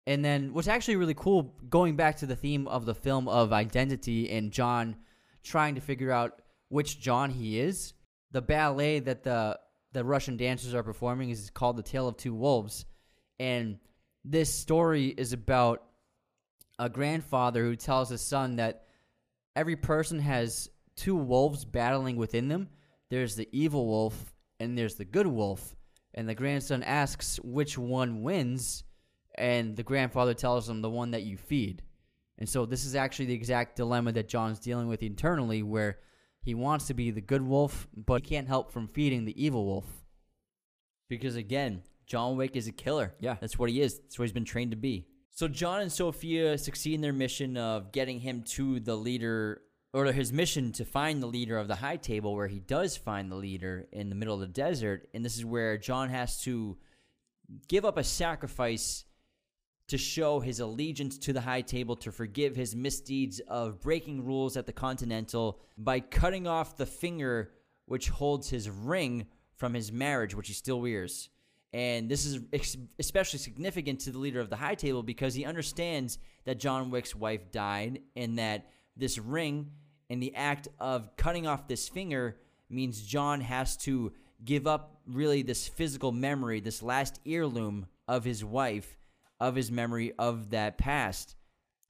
And then what's actually really cool, going back to the theme of the film of identity and John trying to figure out which John he is, the ballet that the the Russian dancers are performing is called The Tale of Two Wolves. And this story is about a grandfather who tells his son that every person has two wolves battling within them. There's the evil wolf and there's the good wolf. And the grandson asks which one wins, and the grandfather tells him the one that you feed. And so this is actually the exact dilemma that John's dealing with internally, where he wants to be the good wolf, but he can't help from feeding the evil wolf. Because again, John Wick is a killer. Yeah. That's what he is. That's what he's been trained to be. So John and Sophia succeed in their mission of getting him to the leader or his mission to find the leader of the high table where he does find the leader in the middle of the desert. And this is where John has to give up a sacrifice to show his allegiance to the high table to forgive his misdeeds of breaking rules at the continental by cutting off the finger which holds his ring from his marriage which he still wears and this is especially significant to the leader of the high table because he understands that John Wick's wife died and that this ring and the act of cutting off this finger means John has to give up really this physical memory, this last heirloom of his wife, of his memory of that past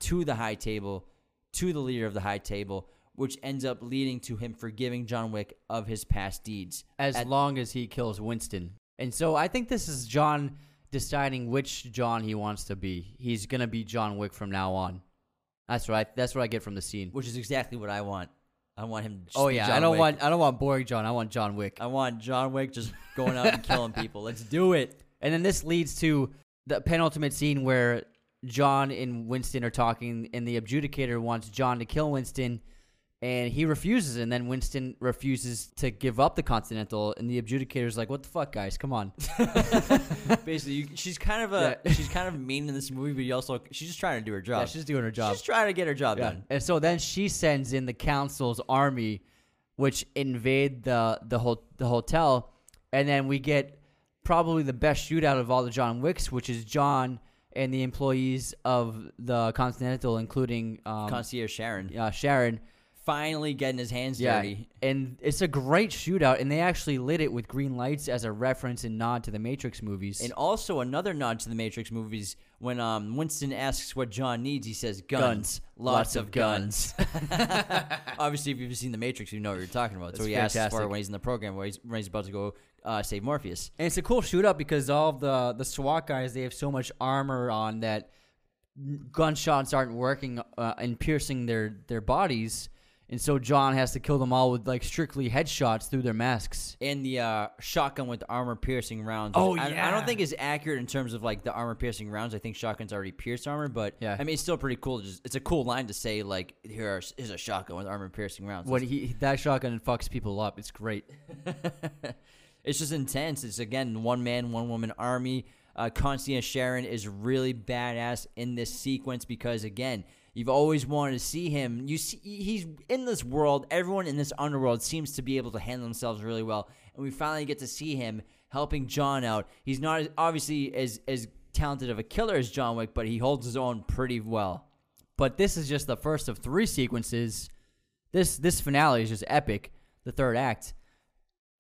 to the high table, to the leader of the high table, which ends up leading to him forgiving John Wick of his past deeds. as At- long as he kills Winston. And so I think this is John deciding which John he wants to be. He's gonna be John Wick from now on. That's right. That's what I get from the scene. which is exactly what I want. I want him. Oh yeah, I don't Wick. want I don't want boring John. I want John Wick. I want John Wick just going out and killing people. Let's do it. And then this leads to the penultimate scene where John and Winston are talking, and the adjudicator wants John to kill Winston, and he refuses. And then Winston refuses to give up the Continental, and the adjudicator's like, "What the fuck, guys? Come on." Basically, you, she's kind of a Yeah. she's kind of mean in this movie, but you also she's just trying to do her job. Yeah, she's doing her job. She's trying to get her job Yeah. done. And so then she sends in the council's army, which invade the the whole the hotel, and then we get probably the best shootout of all the John Wicks, which is John and the employees of the Continental, including um, Concierge Charon uh, Charon. Finally getting his hands Yeah, dirty. and it's a great shootout, and they actually lit it with green lights as a reference and nod to the Matrix movies. And also another nod to the Matrix movies when um, Winston asks what John needs, he says guns, Guns. lots, Lots of of guns. Obviously, if you've seen the Matrix, you know what you're talking about. so That's he asks for it when he's in the program, where he's, when he's about to go uh, save Morpheus. And it's a cool shootout because all the the SWAT guys they have so much armor on that gunshots aren't working uh, and piercing their their bodies, and so John has to kill them all with like strictly headshots through their masks. And the uh, shotgun with the armor piercing rounds. Oh, I, I don't think is accurate in terms of like the armor piercing rounds. I think shotguns already pierce armor, but Yeah. I mean it's still pretty cool. Just it's a cool line to say like here are, is a shotgun with armor piercing rounds. What he that shotgun fucks people up, it's great. it's just intense. It's again one man, one woman army. Uh, Concierge Charon is really badass in this sequence because again, you've always wanted to see him. You see, he's in this world. Everyone in this underworld seems to be able to handle themselves really well, and we finally get to see him helping John out. He's not as- obviously as as talented of a killer as John Wick, but he holds his own pretty well. But this is just the first of three sequences. This this finale is just epic. The third act,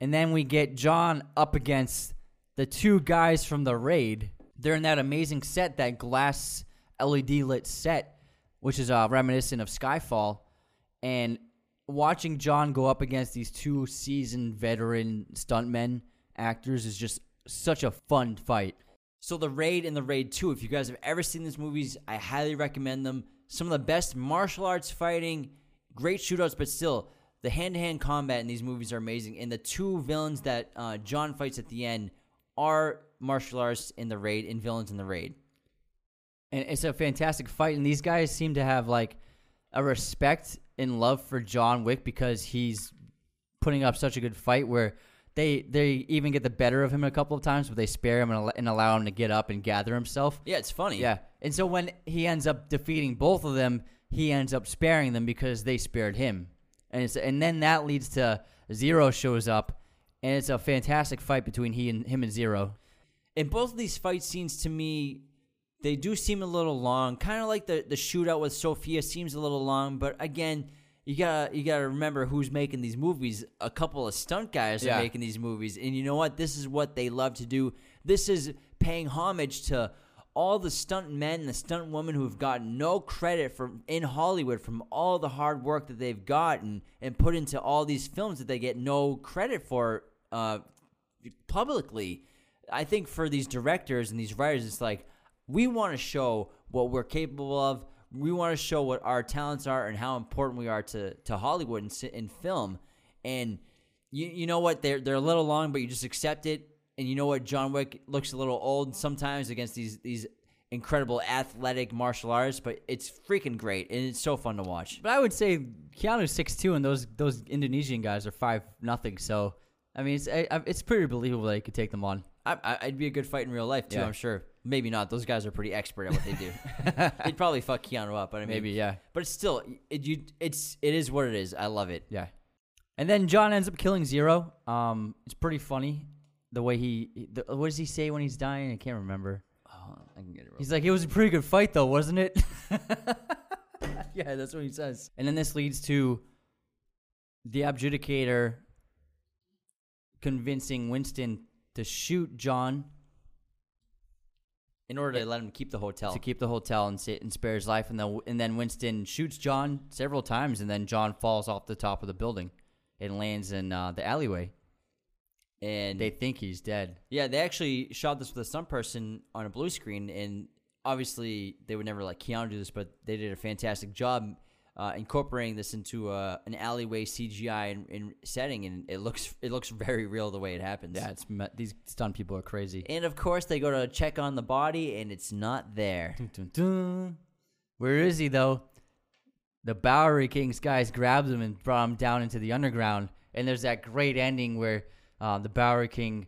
and then we get John up against the two guys from the raid. They're in that amazing set, that glass LED lit set, which is uh, reminiscent of Skyfall. And watching John go up against these two seasoned veteran stuntmen actors is just such a fun fight. So the Raid and the Raid 2, if you guys have ever seen these movies, I highly recommend them. Some of the best martial arts fighting, great shootouts, but still, the hand-to-hand combat in these movies are amazing. And the two villains that uh, John fights at the end are martial arts in the Raid and villains in the Raid. And it's a fantastic fight. And these guys seem to have like a respect and love for John Wick because he's putting up such a good fight. Where they they even get the better of him a couple of times, but they spare him and, al- and allow him to get up and gather himself. Yeah, it's funny. Yeah, and so when he ends up defeating both of them, he ends up sparing them because they spared him, and it's and then that leads to Zero shows up, and it's a fantastic fight between he and him and Zero. And both of these fight scenes to me, they do seem a little long. Kind of like the the shootout with Sophia seems a little long, but again, you gotta you gotta remember who's making these movies. A couple of stunt guys Yeah. are making these movies, and you know what? This is what they love to do. This is paying homage to all the stunt men and the stunt women who've gotten no credit from in Hollywood from all the hard work that they've gotten and put into all these films that they get no credit for uh, publicly. I think for these directors and these writers, it's like we want to show what we're capable of. We want to show what our talents are and how important we are to, to Hollywood and, and film. And you you know what? They're they're a little long, but you just accept it. And you know what? John Wick looks a little old sometimes against these these incredible athletic martial artists, but it's freaking great and it's so fun to watch. But I would say Keanu's six two, and those those Indonesian guys are five nothing. So I mean, it's I, it's pretty believable that he could take them on. I, I, I'd be a good fight in real life too. Yeah. I'm sure. Maybe not. Those guys are pretty expert at what they do. They'd probably fuck Keanu up, but I mean, Maybe, yeah, But it's still, it you, it's it is what it is. I love it. yeah. And then John ends up killing Zero. Um, it's pretty funny the way he. The, what does he say when he's dying? I can't remember. Oh, I can get it. Real He's like, it was a pretty good fight, though, wasn't it? yeah, that's what he says. And then this leads to the adjudicator convincing Winston to shoot John. In order to let him keep the hotel. to keep the hotel and sit and spare his life. And then and then Winston shoots John several times, and then John falls off the top of the building and lands in uh, the alleyway. and They think he's dead. Yeah, they actually shot this with a stunt person on a blue screen, and obviously they would never let Keanu do this, but they did a fantastic job uh, incorporating this into uh, an alleyway CGI in, in setting, and it looks it looks very real the way it happens. Yeah, it's these stunt people are crazy. And of course, they go to check on the body, and it's not there. Dun, dun, dun. Where is he though? The Bowery Kings guys grabbed him and brought him down into the underground. And there's that great ending where uh, the Bowery King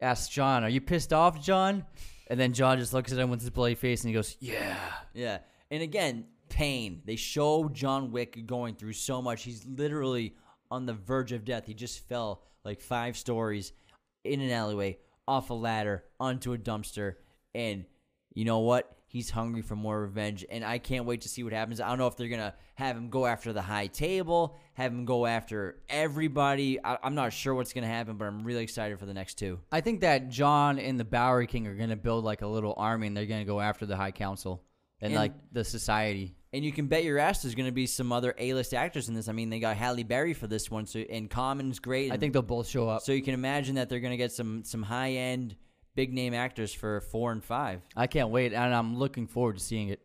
asks John, "Are you pissed off, John?" And then John just looks at him with his bloody face and he goes, "Yeah." Yeah, and again, pain. They show John Wick going through so much. He's literally on the verge of death. He just fell like five stories in an alleyway, off a ladder, onto a dumpster, and you know what? He's hungry for more revenge, and I can't wait to see what happens. I don't know if they're gonna have him go after the high table, have him go after everybody. I, I'm not sure what's gonna happen, but I'm really excited for the next two. I think that John and the Bowery King are gonna build like a little army and they're gonna go after the High Council and, And- like the society. And you can bet your ass there's going to be some other A-list actors in this. I mean, they got Halle Berry for this one, so and Common's great. I and- think they'll both show up. so. You can imagine that they're going to get some some high end, big name actors for four and five. I can't wait, and I'm looking forward to seeing it.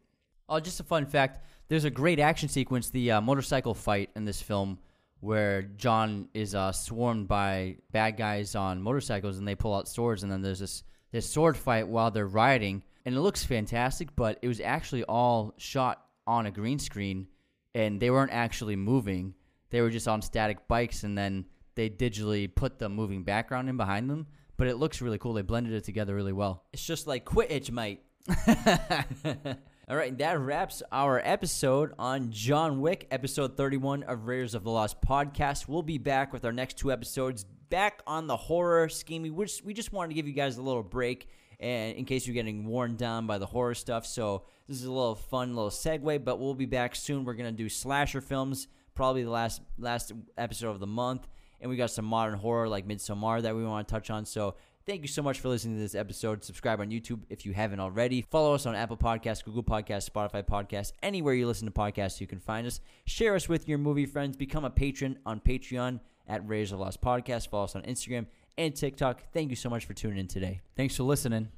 Oh, just a fun fact: there's a great action sequence, the uh, motorcycle fight in this film, where John is uh, swarmed by bad guys on motorcycles, and they pull out swords, and then there's this this sword fight while they're riding, and it looks fantastic, but it was actually all shot on a green screen, and they weren't actually moving; they were just on static bikes, and then they digitally put the moving background in behind them. But it looks really cool. They blended it together really well. It's just like Quidditch, mate. All right, that wraps our episode on John Wick, episode 31 of Raiders of the Lost podcast. We'll be back with our next two episodes, back on the horror scheme. We just, we just wanted to give you guys a little break and in case you're getting worn down by the horror stuff. So this is a little fun little segue, but we'll be back soon. We're to do slasher films, probably the last last episode of the month. And we got some modern horror like Midsommar that we want to touch on. So Thank you so much for listening to this episode. Subscribe on YouTube if you haven't already. Follow us on Apple Podcasts, Google Podcasts, Spotify Podcasts, anywhere you listen to podcasts, you can find us. Share us with your movie friends. Become a patron on Patreon at of the Lost Podcast. Follow us on Instagram and TikTok. Thank you so much for tuning in today. Thanks for listening.